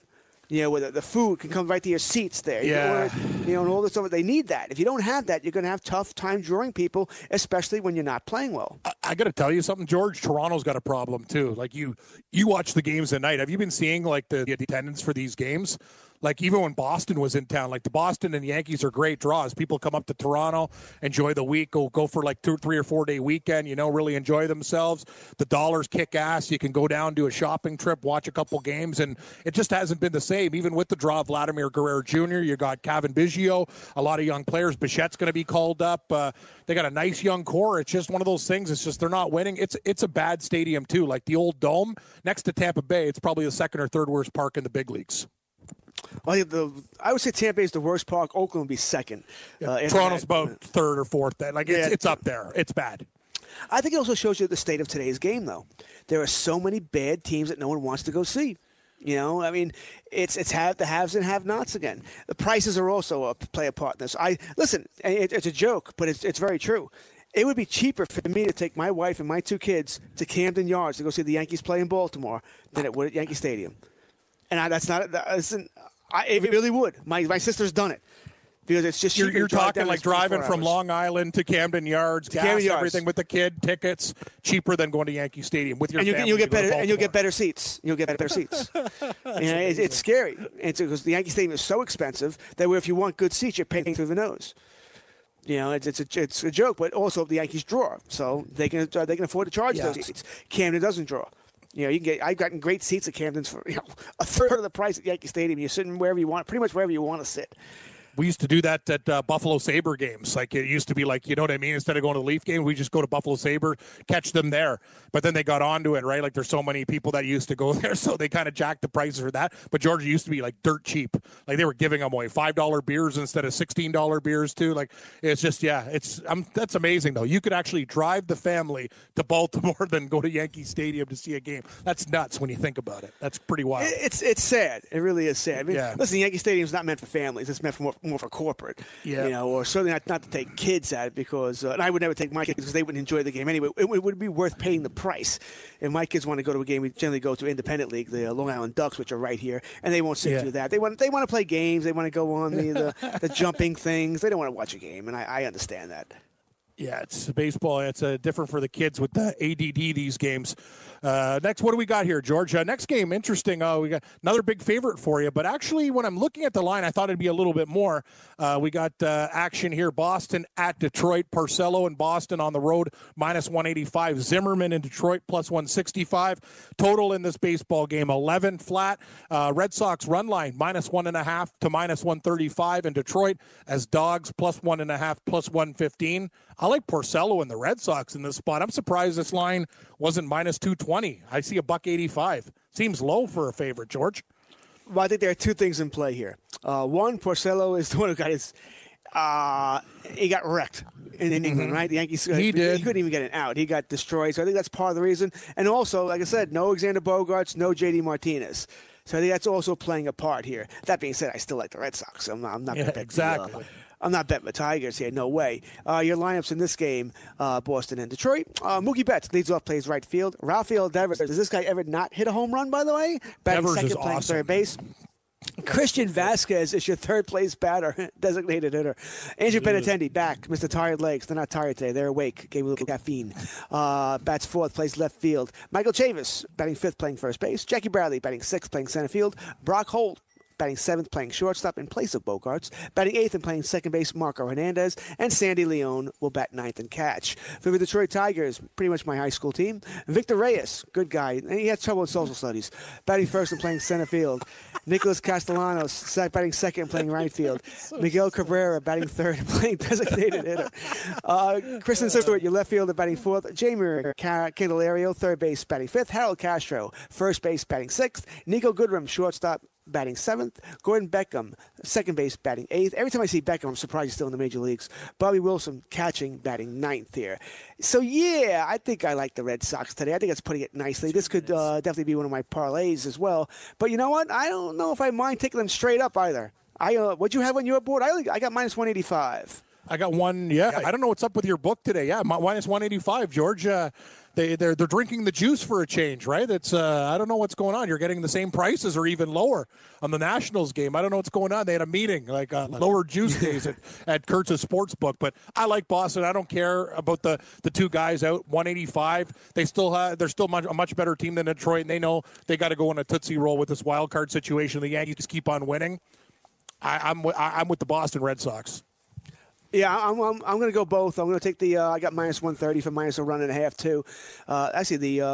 You know, where the, the food can come right to your seats there. You Yeah. order- You know, and all this stuff. They need that. If you don't have that, you're going to have tough time drawing people, especially when you're not playing well. I, I got to tell you something, George. Toronto's got a problem too. Like you, you watch the games at night. Have you been seeing like the, the attendance for these games? Like even when Boston was in town, like the Boston and Yankees are great draws. People come up to Toronto, enjoy the week, go go for like two, three or four day weekend. You know, really enjoy themselves. The dollars kick ass. You can go down do a shopping trip, watch a couple games, and it just hasn't been the same. Even with the draw of Vladimir Guerrero Jr., you got Cavan Biggio, a lot of young players. Bichette's going to be called up. Uh, they got a nice young core. It's just one of those things. It's just they're not winning. It's it's a bad stadium too. Like the old dome next to Tampa Bay, it's probably the second or third worst park in the big leagues. Well, the, I would say Tampa Bay is the worst park. Oakland would be second. Uh, Toronto's about third or fourth. Then, Like it's, Yeah. it's up there. It's bad. I think it also shows you the state of today's game, though. There are so many bad teams that no one wants to go see. You know, I mean, it's it's have the haves and have-nots again. The prices are also a play a part in this. I listen. It, it's a joke, but it's it's very true. It would be cheaper for me to take my wife and my two kids to Camden Yards to go see the Yankees play in Baltimore than it would at Yankee Stadium. And I, that's not. That isn't, I, it really would. My my sister's done it because it's just You're, you're talking like driving from. Long Island to Camden Yards, gas, Camden Yards. everything with the kid, tickets cheaper than going to Yankee Stadium with your and you, family you'll get better and you'll get better seats. You'll get better seats. you know, it's, it's scary. It's because the Yankee Stadium is so expensive that if you want good seats, you're paying through the nose. You know, it's it's a, it's a joke, but also the Yankees draw, so they can uh, they can afford to charge Yeah. those seats. Camden doesn't draw. You know, you can get. I've gotten great seats at Camden's for you know a third of the price at Yankee Stadium. You're sitting wherever you want, pretty much wherever you want to sit. We used to do that at uh, Buffalo Sabre games. Like it used to be like, you know what I mean? Instead of going to the Leaf game, we just go to Buffalo Sabre, catch them there. But then they got onto it, right? Like there's so many people that used to go there, so they kind of jacked the prices for that. But Georgia used to be like dirt cheap. Like they were giving them away five dollar beers instead of sixteen dollar beers too. Like it's just yeah, it's um, that's amazing though. You could actually drive the family to Baltimore than go to Yankee Stadium to see a game. That's nuts when you think about it. That's pretty wild. It's it's sad. It really is sad. I mean, Yeah. listen, Yankee Stadium's not meant for families. It's meant for more, more for corporate. Yeah. You know, or certainly not, not to take kids at it because, uh, and I would never take my kids because they wouldn't enjoy the game anyway. It, would- would be worth paying the price. If my kids want to go to a game, we generally go to Independent League, the uh, Long Island Ducks, which are right here, and they won't sit Yeah. through that. They want they want to play games. They want to go on the, the, the jumping things. They don't want to watch a game, and I, I understand that. Yeah, it's baseball. It's uh, different for the kids with the ADD these games. Uh, next, what do we got here, George? Uh, next game, interesting. Uh, we got another big favorite for you. But actually, when I'm looking at the line, I thought it'd be a little bit more. Uh, we got uh, action here: Boston at Detroit. Porcello in Boston on the road minus 185. Zimmermann in Detroit plus 165. Total in this baseball game 11 flat. Uh, Red Sox run line minus one and a half to minus 135 in Detroit as dogs plus one and a half plus 115. I like Porcello and the Red Sox in this spot. I'm surprised this line wasn't minus 220. I see a buck 85. Seems low for a favorite, George. Well, I think there are two things in play here. Uh, one, Porcello is the one who got his. Uh, he got wrecked in, in England, right? The Yankees. uh, He did. He couldn't even get it out. He got destroyed. So I think that's part of the reason. And also, like I said, no Alexander Bogaerts, no JD Martinez. So I think that's also playing a part here. That being said, I still like the Red Sox. I'm not. I'm not Yeah, gonna bet exactly. uh, I'm not betting the Tigers here. No way. Uh, your lineups in this game: uh, Boston and Detroit. Uh, Mookie Betts leads off, plays right field. Rafael Devers. Does this guy ever not hit a home run? By the way, batting Devers second, is playing awesome. third base. Christian Vázquez is your third place batter, designated hitter. Andrew Benintendi back, Mr. Tired Legs. They're not tired today. They're awake. Gave a little caffeine. Uh, bats fourth, plays left field. Michael Chavis batting fifth, playing first base. Jackie Bradley batting sixth, playing center field. Brock Holt batting seventh, playing shortstop in place of Bogaerts. Batting eighth and playing second base, Marco Hernandez. And Sandy Leon will bat ninth and catch. For the Detroit Tigers, pretty much my high school team. Victor Reyes, good guy. He had trouble in social studies. Batting first and playing center field. Nicholas Castellanos batting second and playing right field. Miguel Cabrera batting third and playing designated hitter. Uh, Christin Stewart, your left fielder, batting fourth. Jamie Ca- Candelario, third base, batting fifth. Harold Castro, first base, batting sixth. Niko Goodrum, shortstop, batting seventh. Gordon Beckham, second base, batting eighth. Every time I see Beckham, I'm surprised he's still in the major leagues. Bobby Wilson catching, batting ninth here. So yeah, I think I like the Red Sox today. I think that's putting it nicely. This could uh, definitely be one of my parlays as well. But you know what? I don't know if I mind taking them straight up either. I uh, what you have on your board? I I got minus 185. I got one. Yeah, I don't know what's up with your book today. Yeah, mi- minus one eighty five. George, uh, they they're they're drinking the juice for a change, right? It's uh, I don't know what's going on. You're getting the same prices or even lower on the Nationals game. I don't know what's going on. They had a meeting like uh, lower juice days at at Kurtz's sports book. But I like Boston. I don't care about the the two guys out one eighty five. They still have they're still much, a much better team than Detroit, and they know they got to go on a tootsie roll with this wild card situation. The Yankees just keep on winning. I, I'm I'm with the Boston Red Sox. Yeah, I'm, I'm, I'm going to go both. I'm going to take the. Uh, I got minus 130 for minus a run and a half too. Uh, actually, the uh,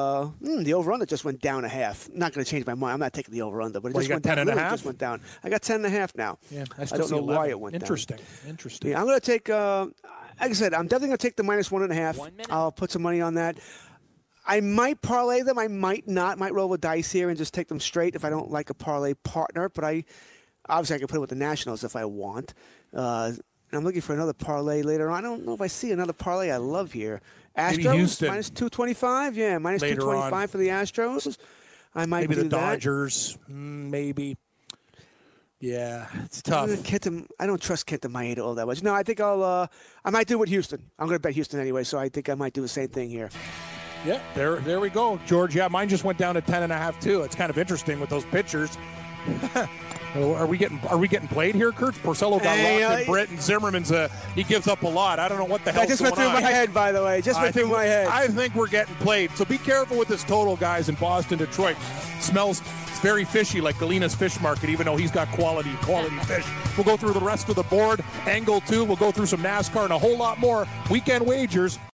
mm, the over under just went down a half. Not going to change my mind. I'm not taking the over under, but it Well, just went 10 down. and a half? Just went down. I got 10 and a half now. Yeah, I, still don't see know why it went Interesting. down. Interesting. Yeah, I'm going to take. Uh, like I said, I'm definitely going to take the minus one and a half. One minute. I'll put some money on that. I might parlay them. I might not. Might roll a dice here and just take them straight if I don't like a parlay partner. But I obviously I can put it with the Nationals if I want. Uh, and I'm looking for another parlay later on. I don't know if I see another parlay I love here. Astros minus two twenty five. Yeah, minus 225 on. for the Astros. I might maybe the. Dodgers, mm, maybe. Yeah, it's tough. Kenta, I don't trust Kenta Maeda all that much. No, I think I'll. Uh, I might do it with Houston. I'm going to bet Houston anyway, so I think I might do the same thing here. Yeah, there, there we go, George. Yeah, mine just went down to ten and a half too. It's kind of interesting with those pitchers. Are we getting are we getting played here, Kurt? Porcello got Hey, rocked, uh, and Britt and Zimmermann's uh, he gives up a lot. I don't know what the hell. That just went through my head, by the way. Just I went through my head. I think we're getting played. So be careful with this total, guys, in Boston, Detroit. Smells it's very fishy, like Galina's Fish Market, even though he's got quality, quality fish. We'll go through the rest of the board. Angle two. We'll go through some NASCAR and a whole lot more. Weekend wagers.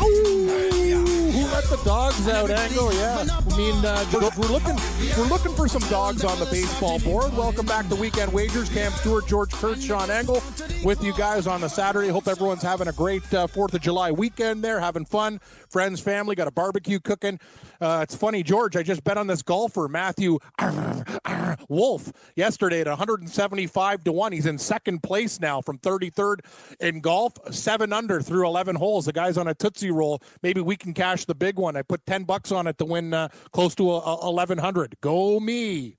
Who let the dogs out? Angle, yeah. I mean, uh, George, we're looking, we're looking for some dogs on the baseball board. Welcome back to Weekend Wagers. Cam Stewart, George Kurtz, Sean Angle, with you guys on the Saturday. Hope everyone's having a great uh, Fourth of July weekend. There, having fun, friends, family, got a barbecue cooking. Uh, it's funny, George. I just bet on this golfer, Matthew Wolff, yesterday at 175 to one. He's in second place now from 33rd in golf, seven under through 11 holes. The guy's on a tootsie roll. Maybe we can cash the big one. I put 10 bucks on it to win uh, close to a, a 1100. Go me,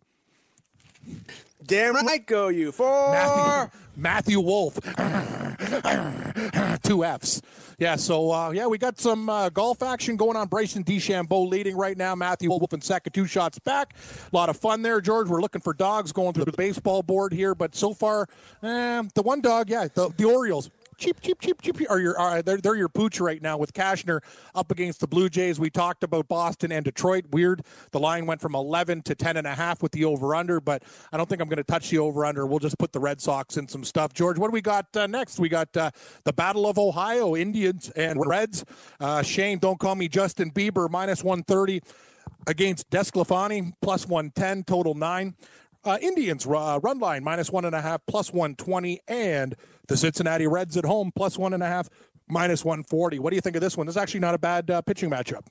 Damn right, go you for Matthew, Matthew Wolff. Two F's. Yeah, so uh, yeah, we got some uh, golf action going on. Bryson DeChambeau leading right now. Matthew Wolff in second, two shots back. A lot of fun there, George. We're looking for dogs going through the baseball board here, but so far, eh, the one dog, yeah, the, the Orioles. Cheap, cheap, cheap, cheap. Are your are, they're, they're your pooch right now with Cashner up against the Blue Jays. We talked about Boston and Detroit. Weird. The line went from 11 to 10 and a half with the over under, but I don't think I'm going to touch the over under. We'll just put the Red Sox in some stuff. George, what do we got uh, next? We got uh, the Battle of Ohio, Indians and Reds. Uh, Shane, don't call me Justin Bieber, minus 130 against Desclafani, plus 110, total nine. Uh, Indians uh, run line minus one and a half, plus 120, and the Cincinnati Reds at home plus one and a half, minus 140. What do you think of this one? This is actually not a bad uh, pitching matchup.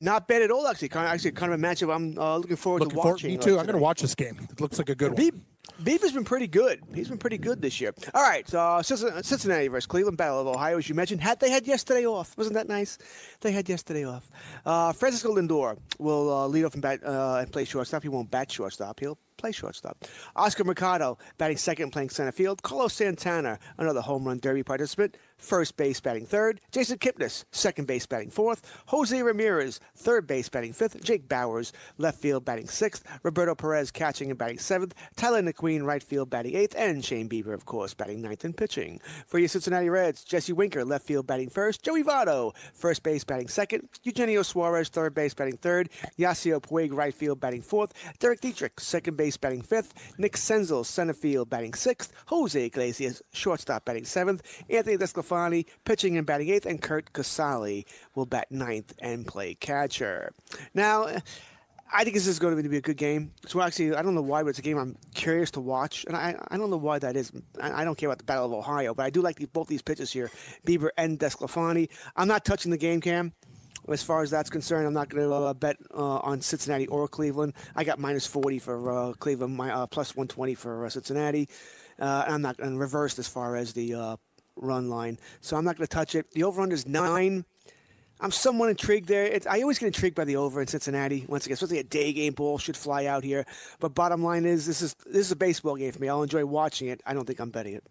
Not bad at all, actually. Kind of, actually, kind of a matchup I'm uh, looking forward Looking to forward, watching. me uh, too. I'm going to watch this game. It looks like a good one. Beeb, Bieber's been pretty good. He's been pretty good this year. All right, so uh, Cincinnati Cincinnati versus Cleveland, Battle of Ohio, as you mentioned. Had they had yesterday off? Wasn't that nice? They had yesterday off. Uh, Francisco Lindor will uh, lead off and bat uh, and play shortstop. He won't bat shortstop. He'll play shortstop. Oscar Mercado batting second, playing center field. Carlos Santana, another home run derby participant, first base batting third. Jason Kipnis, second base batting fourth. Jose Ramirez, third base batting fifth. Jake Bauers, left field batting sixth. Roberto Perez catching and batting seventh. Tyler Naquin, right field batting eighth. And Shane Bieber, of course, batting ninth and pitching. For your Cincinnati Reds, Jesse Winker, left field batting first. Joey Votto, first base batting second. Eugenio Suarez, third base batting third. Yasiel Puig, right field batting fourth. Derek Dietrich, second base batting fifth. Nick Senzel, center field, batting sixth. Jose Iglesias, shortstop, batting seventh. Anthony Desclafani, pitching and batting eighth. And Curt Casali will bat ninth and play catcher. Now, I think this is going to be a good game. So actually, I don't know why, but it's a game I'm curious to watch, and I, I don't know why that is. I, I don't care about the Battle of Ohio, but I do like the, both these pitches here, Bieber and Desclafani. I'm not touching the game cam. As far as that's concerned, I'm not going to uh, bet uh, on Cincinnati or Cleveland. I got minus 40 for uh, Cleveland, my, uh, plus 120 for uh, Cincinnati. Uh, I'm not to reverse as far as the run line. So I'm not going to touch it. The over under is nine. I'm somewhat intrigued there. I always get intrigued by the over in Cincinnati. Once again, especially a day game ball should fly out here. But bottom line is, this is this is a baseball game for me. I'll enjoy watching it. I don't think I'm betting it.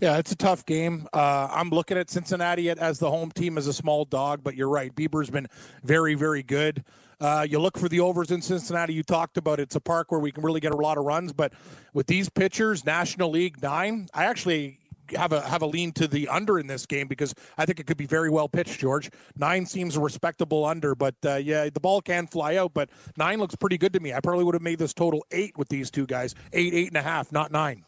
Yeah, it's a tough game. Uh, I'm looking at Cincinnati as the home team as a small dog, but you're right. Bieber's been very, very good. Uh, you look for the overs in Cincinnati. You talked about it's a park where we can really get a lot of runs, but with these pitchers, National League nine, I actually have a have a lean to the under in this game because I think it could be very well pitched. George nine seems a respectable under, but uh, yeah, the ball can fly out. But nine looks pretty good to me. I probably would have made this total eight with these two guys, eight, eight and a half, not nine.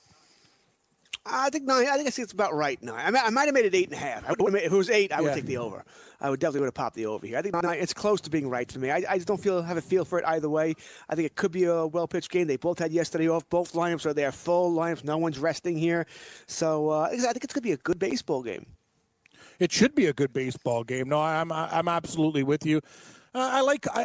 I think nine. I think I see it's about right now. I, might- I might have made it eight and a half. I would, if it was eight, I would Yeah. take the over. I would definitely would have popped the over here. I think nine. It's close to being right for me. I, I just don't feel have a feel for it either way. I think it could be a well pitched game. They both had yesterday off. Both lineups are there full lineups. No one's resting here, so uh, I think it's going to be a good baseball game. It should be a good baseball game. No, I'm I'm absolutely with you. Uh, I like I,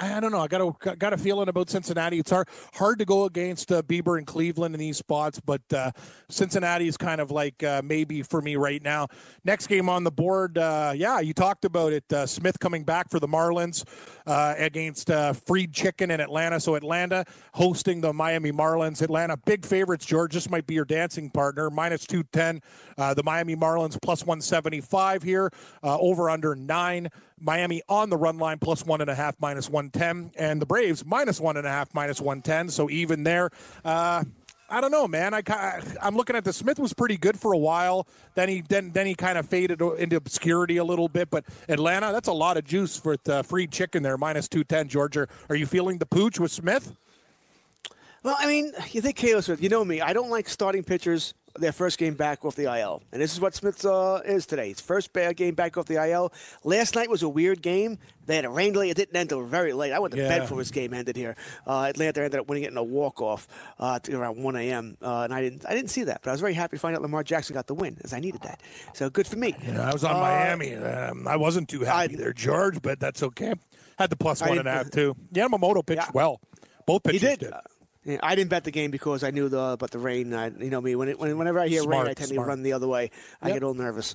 I I don't know. I got a got a feeling about Cincinnati. It's hard hard to go against uh, Bieber and Cleveland in these spots, but uh, Cincinnati is kind of like uh, maybe for me right now. Next game on the board, uh, yeah, you talked about it. Uh, Smith coming back for the Marlins against Fried Chicken in Atlanta. So Atlanta hosting the Miami Marlins. Atlanta big favorites. George, this might be your dancing partner. Minus two ten. The Miami Marlins plus one seventy five here. Over under nine. Miami on the run line plus one and a half, minus 110. And the Braves minus one and a half, minus 110. So even there. Uh, I don't know, man. I I'm looking at the Smith was pretty good for a while. Then he then then he kind of faded into obscurity a little bit. But Atlanta, that's a lot of juice for the free chicken there, minus two ten. Georgia, are you feeling the pooch with Smith? Well, I mean, you think Caleb Smith. You know me. I don't like starting pitchers their first game back off the IL, and this is what Smith uh, is today. His first game back off the IL. Last night was a weird game. They had a rain delay. It didn't end until very late. I went to Yeah. bed before this game ended here. Uh, Atlanta ended up winning it in a walk off uh, around 1 a.m. Uh, and I didn't I didn't see that, but I was very happy to find out Lamar Jackson got the win, as I needed that. So good for me. Yeah, I was on Miami. Um, I wasn't too happy I- there, George, but that's okay. Had the plus one a didn't- too. Yamamoto pitched Yeah. well. Both He pitchers did. I didn't bet the game because I knew the about the rain. I, you know me. When it, when, whenever I hear Smart, rain, I tend smart. to run the other way. I Yep. get a little nervous.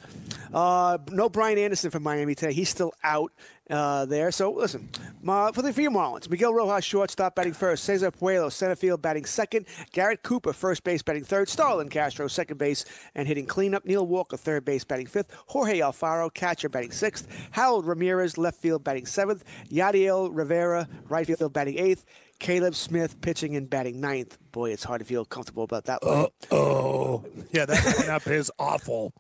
Uh, no Brian Anderson from Miami today. He's still out uh, there. So listen, Ma- for the for your Marlins, Miguel Rojas shortstop batting first. Cesar Puello center field batting second. Garrett Cooper first base batting third. Starlin Castro second base and hitting cleanup. Neil Walker third base batting fifth. Jorge Alfaro catcher batting sixth. Harold Ramirez left field batting seventh. Yadiel Rivera right field batting eighth. Caleb Smith pitching and batting ninth. Boy, it's hard to feel comfortable about that. one. Oh, yeah, that lineup is awful.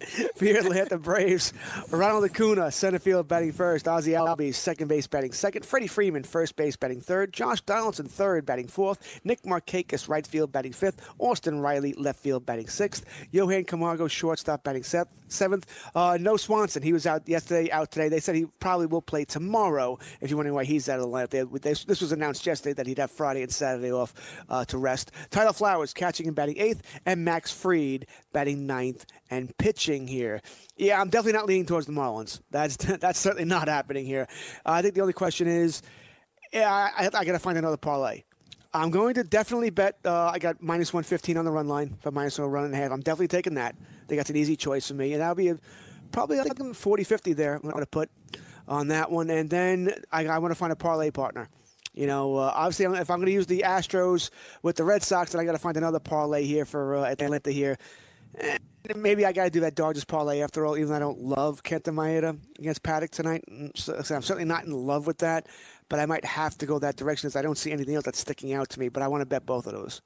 For your Atlanta Braves, Ronald Acuna, center field batting first. Ozzie Albies, second base batting second. Freddie Freeman, first base batting third. Josh Donaldson, third batting fourth. Nick Markakis, right field batting fifth. Austin Riley, left field batting sixth. Johan Camargo, shortstop batting se- seventh. Uh, no Swanson, he was out yesterday, out today. They said he probably will play tomorrow. If you're wondering why he's out of the lineup, they, they, this was announced yesterday that he'd have Friday and Saturday off uh, to rest. Tyler Flowers, catching and batting eighth, and Max Fried, batting ninth and pitching here. Yeah, I'm definitely not leaning towards the Marlins. That's that's certainly not happening here. Uh, I think the only question is, yeah, I, I, I got to find another parlay. I'm going to definitely bet. Uh, I got minus 115 on the run line for minus one run and a half. I'm definitely taking that. I think that's an easy choice for me, and that'll be a, probably like 40 50 there. I'm going to put on that one, and then I, I want to find a parlay partner. You know, uh, obviously, if I'm going to use the Astros with the Red Sox, then I got to find another parlay here for uh, Atlanta here. Eh, Maybe I got to do that Dodgers parlay after all, even though I don't love Kenta Maeda against Paddack tonight. Mm, I'm certainly not in love with that, but I might have to go that direction as I don't see anything else that's sticking out to me. But I want to bet both of those.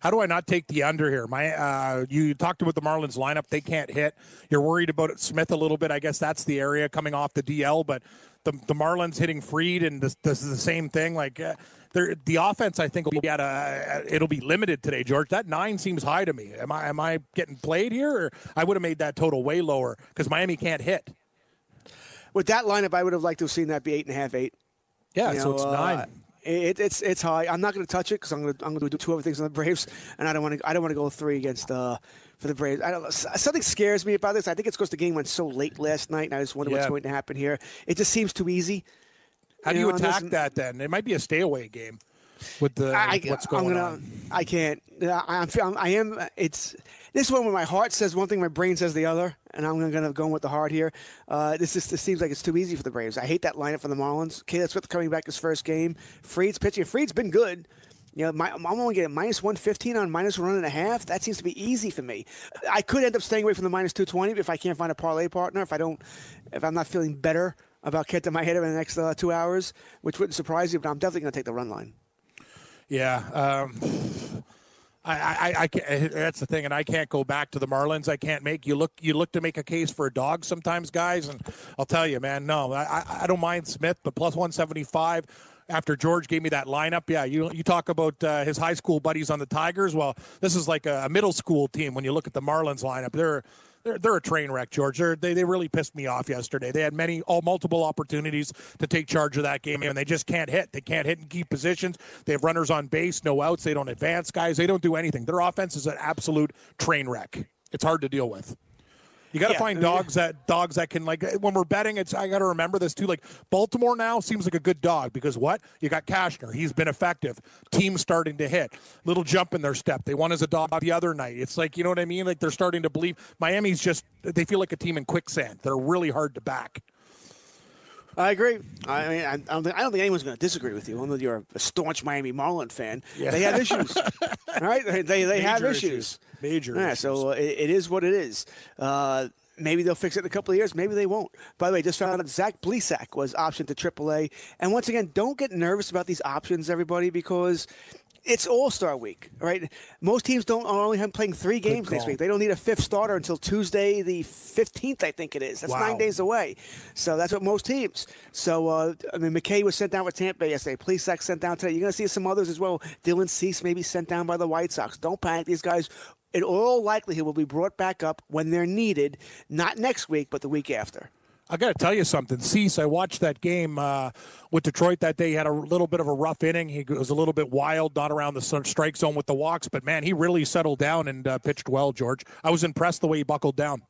How do I not take the under here? My, uh, you talked about the Marlins lineup; they can't hit. You're worried about Smith a little bit. I guess that's the area coming off the DL, but the the Marlins hitting Fried, and this, this is the same thing. Like uh, the offense, I think will be at a it'll be limited today. George, that nine seems high to me. Am I am I getting played here? Or I would have made that total way lower because Miami can't hit. With that lineup, I would have liked to have seen that be eight and a half, eight. Yeah, You so know, it's uh, nine. It, it's it's high. I'm not going to touch it because I'm going to I'm going to do two other things on the Braves, and I don't want to I don't want to go three against uh for the Braves. I don't know. Something scares me about this. I think it's because the game went so late last night, and I just wonder what's going to happen here. It just seems too easy. How do you you know, attack that then? It might be a stay away game with the I, with what's going gonna, on. I can't. I- I'm, I'm. I am. It's this one where my heart says one thing, my brain says the other, and I'm gonna go with the heart here. Uh, this just this seems like it's too easy for the Braves. I hate that lineup for the Marlins. Caleb Smith coming back his first game. Fried's pitching. Fried's been good. You know, my, I'm only getting minus 115 on minus one and a half. That seems to be easy for me. I could end up staying away from the minus 220 if I can't find a parlay partner. If I don't, if I'm not feeling better about getting my head in the next uh, two hours, which wouldn't surprise you, but I'm definitely going to take the run line. Yeah. Um, I, I, I can't, that's the thing, and I can't go back to the Marlins. I can't make you look. You look to make a case for a dog sometimes, guys, and I'll tell you, man. No, I, I- I don't mind Smith, but plus one seventy five. After George gave me that lineup, yeah, you you talk about uh, his high school buddies on the Tigers. Well, this is like a, middle school team. When you look at the Marlins lineup, they're they're, they're a train wreck, George. They're, they they really pissed me off yesterday. They had many, all multiple opportunities to take charge of that game, and they just can't hit. They can't hit in key positions. They have runners on base, no outs. They don't advance guys. They don't do anything. Their offense is an absolute train wreck. It's hard to deal with. You got to Yeah, find dogs that dogs that can like when we're betting. It's I got to remember this too. Like Baltimore now seems like a good dog because what you got Cashner, he's been effective. Team starting to hit, little jump in their step. They won as a dog the other night. It's like you know what I mean. Like they're starting to believe. Miami's just they feel like a team in quicksand. They're really hard to back. I agree. I mean, I I don't think, I don't think anyone's going to disagree with you. Unless you're a staunch Miami Marlin fan, they have issues, right? They they, have issues. issues. Major Yeah. So uh, it, it is what it is. Uh, maybe they'll fix it in a couple of years. Maybe they won't. By the way, just found out Zach Plesac was optioned to AAA. And once again, don't get nervous about these options, everybody, because. It's All Star Week, right? Most teams don't are only playing three games next week. They don't need a fifth starter until Tuesday, the fifteenth, I think it is. That's nine days away. So that's what most teams. So uh, I mean, McKay was sent down with Tampa Bay yesterday. Plesac sent down today. You're going to see some others as well. Dylan Cease maybe sent down by the White Sox. Don't panic. These guys, in all likelihood, will be brought back up when they're needed. Not next week, but the week after. I got to tell you something. Cease, I watched that game uh, with Detroit that day. He had a little bit of a rough inning. He was a little bit wild, not around the strike zone with the walks, but man, he really settled down and uh, pitched well, George. I was impressed the way he buckled down.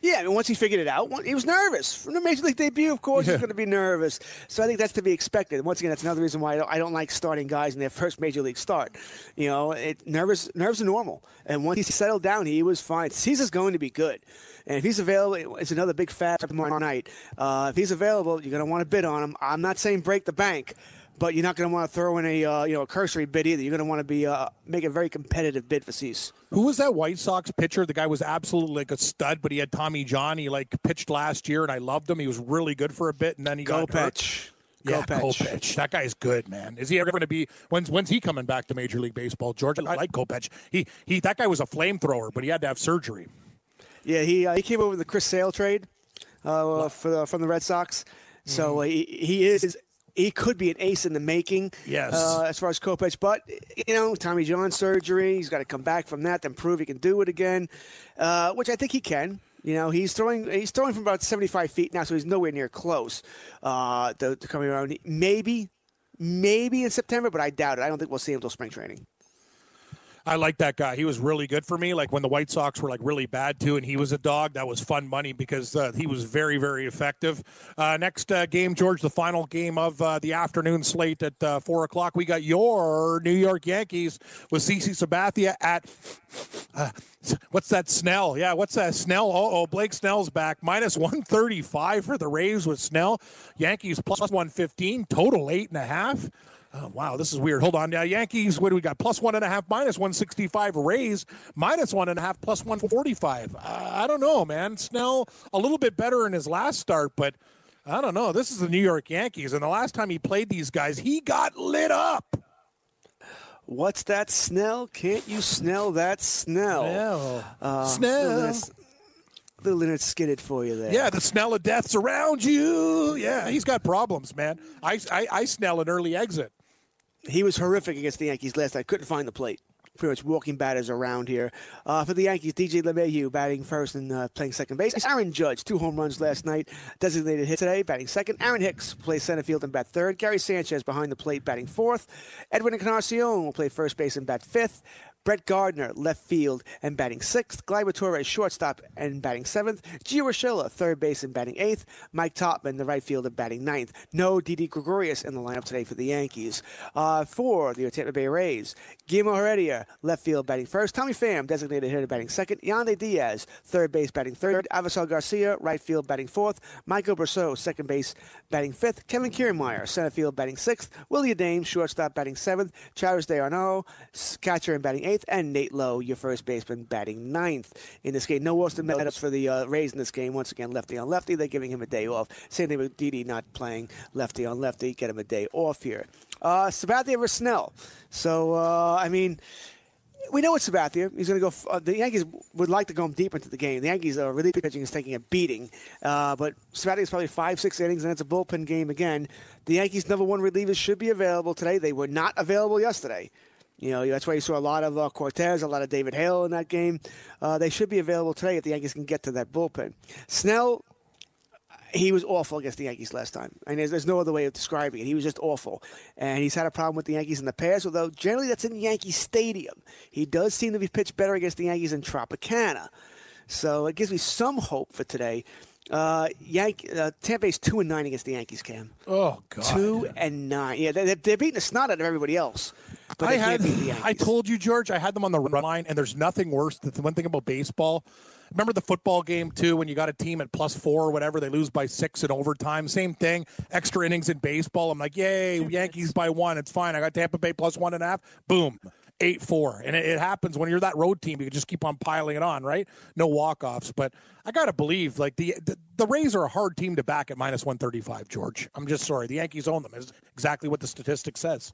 Yeah, I mean, once he figured it out, he was nervous. From the Major League debut, of course, he's going to be nervous. So I think that's to be expected. Once again, that's another reason why I don't, I don't like starting guys in their first Major League start. You know, it, nervous nerves are normal. And once he settled down, he was fine. Caesar's going to be good. And if he's available, it's another big FAAB tomorrow night. Uh, if he's available, you're going to want to bid on him. I'm not saying break the bank. But you're not going to want to throw in a uh, you know a cursory bid either. You're going to want to be uh, make a very competitive bid for Cease. Who was that White Sox pitcher? The guy was absolutely like a stud, but he had Tommy John. He like pitched last year, and I loved him. He was really good for a bit, and then he got hurt. Kopech. Yeah, Kopech. Kopech. That guy's good, man. Is he ever going to be? When's when's he coming back to Major League Baseball, George? I like Kopech. He he. That guy was a flamethrower, but he had to have surgery. Yeah, he uh, he came over the Chris Sale trade uh, for the, from the Red Sox. So Mm-hmm. uh, he, he is he could be an ace in the making. Yes. Uh, as far as Kopech, but you know Tommy John surgery, he's got to come back from that, then prove he can do it again, uh, which I think he can. You know, he's throwing he's throwing from about 75 feet now, so he's nowhere near close uh, to, to coming around. Maybe, maybe in September, but I doubt it. I don't think we'll see him until spring training. I like that guy. He was really good for me. Like when the White Sox were like really bad too, and he was a dog. That was fun money because uh, he was very, very effective. Uh, next uh, game, George, the final game of uh, the afternoon slate at uh, four o'clock. We got your New York Yankees with CC Sabathia at. Uh, what's that Snell? Yeah, what's that Snell? Oh, Blake Snell's back. Minus one thirty five for the Rays with Snell. Yankees plus one fifteen. Total eight and a half. Oh, wow, this is weird. Hold on. Now, Yankees, what do we got? Plus one and a half, minus 165. Rays, minus one and a half, plus 145. Uh, I don't know, man. Snell, a little bit better in his last start, but I don't know. This is the New York Yankees, and the last time he played these guys, he got lit up. What's that Snell? Can't you smell that Snell? Snell. Uh, Snell. Little Lynyrd Skynyrd for you there. Yeah, the smell of death's around you. Yeah, he's got problems, man. I, I, I smell an early exit. He was horrific against the Yankees last night. Couldn't find the plate. Pretty much walking batters around here. Uh, for the Yankees, DJ LeMahieu batting first and uh, playing second base. Aaron Judge, two home runs last night. Designated hit today, batting second. Aaron Hicks plays center field and bat third. Gary Sanchez behind the plate, batting fourth. Edwin Encarnacion will play first base and bat fifth. Brett Gardner, left field and batting sixth. Gleyber Torres, shortstop and batting seventh. Gio Urshela, third base and batting eighth. Mike Tauchman, the right fielder, batting ninth. No Didi Gregorius in the lineup today for the Yankees. Uh, for the Tampa Bay Rays, Guillermo Heredia, left field, batting first. Tommy Pham, designated hitter, batting second. Yandy Diaz, third base, batting third. Avisail Garcia, right field, batting fourth. Michael Brosseau, second base, batting fifth. Kevin Kiermaier, center field, batting sixth. Willy Adames, shortstop, batting seventh. Travis d'Arnaud, catcher and batting eighth, and Nate Lowe, your first baseman, batting ninth in this game. No Austin Meadows for the uh, Rays in this game. Once again, lefty on lefty. They're giving him a day off. Same thing with Didi not playing lefty on lefty. Get him a day off here. Uh, Sabathia versus Snell. So, uh, I mean, we know it's Sabathia. He's going to go. f- Uh, the Yankees would like to go deep into the game. The Yankees uh, relief pitching is taking a beating, uh, but Sabathia's probably five, six innings, and it's a bullpen game again. The Yankees' number one relievers should be available today. They were not available yesterday. You know, that's why you saw a lot of uh, Cortes, a lot of David Hale in that game. Uh, they should be available today if the Yankees can get to that bullpen. Snell, he was awful against the Yankees last time. And there's, there's no other way of describing it. He was just awful. And he's had a problem with the Yankees in the past, although generally that's in Yankee Stadium. He does seem to be pitched better against the Yankees in Tropicana. So it gives me some hope for today. Uh, Yank, uh, Tampa Bay's two and nine against the Yankees. Cam Oh God. two and nine. Yeah, they're, they're beating the snot out of everybody else, but I had, can't beat the Yankees. I told you, George, I had them on the run line, and there's nothing worse. than The one thing about baseball, remember the football game too, when you got a team at plus four or whatever, they lose by six in overtime. Same thing, extra innings in baseball. I'm like, yay, Yankees by one, it's fine. I got Tampa Bay plus one and a half. Boom. Eight four, and it, it happens when you're that road team. You can just keep on piling it on, right? No walk offs, but I gotta believe like the, the the Rays are a hard team to back at minus one thirty five. George, I'm just sorry. The Yankees own them. Is exactly what the statistic says.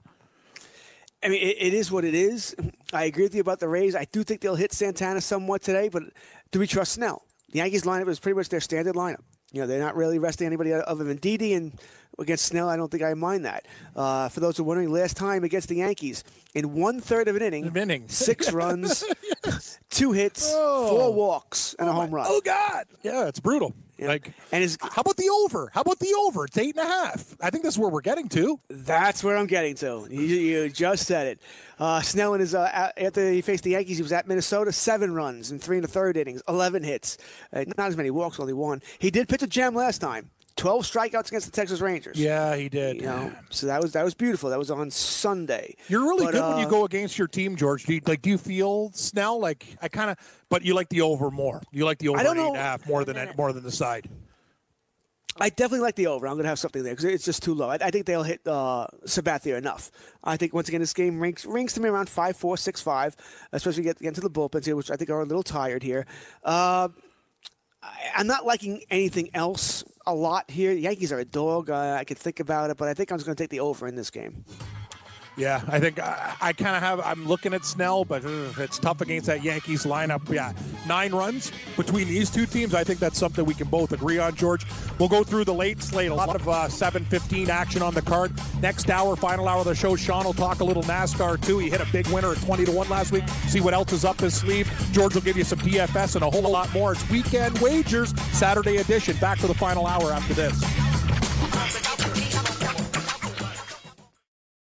I mean, it, it is what it is. I agree with you about the Rays. I do think they'll hit Santana somewhat today, but do we trust Snell? The Yankees lineup is pretty much their standard lineup. You know, they're not really resting anybody other than Didi, and against Snell, I don't think I mind that. Uh, for those who are wondering, last time against the Yankees, in one third of an inning, An inning. six runs, two hits, four walks, and a home run. Oh God! Yeah, it's brutal. Yeah. Like, And his- how about the over? How about the over? It's eight and a half. I think that's where we're getting to. That's where I'm getting to. You, you just said it. Uh, Snell in his uh, after he faced the Yankees, he was at Minnesota, seven runs in three and a third innings, eleven hits, uh, not as many walks, only one. He did pitch a gem last time. Twelve strikeouts against the Texas Rangers. Yeah, he did. You know, so that was that was beautiful. That was on Sunday. You're really But, good when you uh, go against your team, George. Do you, like, do you feel Snell? Like, I kind of, but you like the over more. You like the over I don't eight know. and a half more than more than the side. I definitely like the over. I'm going to have something there because it's just too low. I, I think they'll hit uh, Sabathia enough. I think once again this game rings rings to me around five four six five, especially get, get into the bullpens here, which I think are a little tired here. Uh, I, I'm not liking anything else a lot here. The Yankees are a dog. Uh, I could think about it, but I think I'm just going to take the over in this game. Yeah, I think I, I kind of have. I'm looking at Snell, but ugh, it's tough against that Yankees lineup. Yeah, nine runs between these two teams. I think that's something we can both agree on, George. We'll go through the late slate. A lot of uh, 7:15 action on the card. Next hour, final hour of the show. Sean will talk a little NASCAR too. He hit a big winner at 20 to one last week. See what else is up his sleeve. George will give you some DFS and a whole lot more. It's weekend wagers Saturday edition. Back for the final hour after this.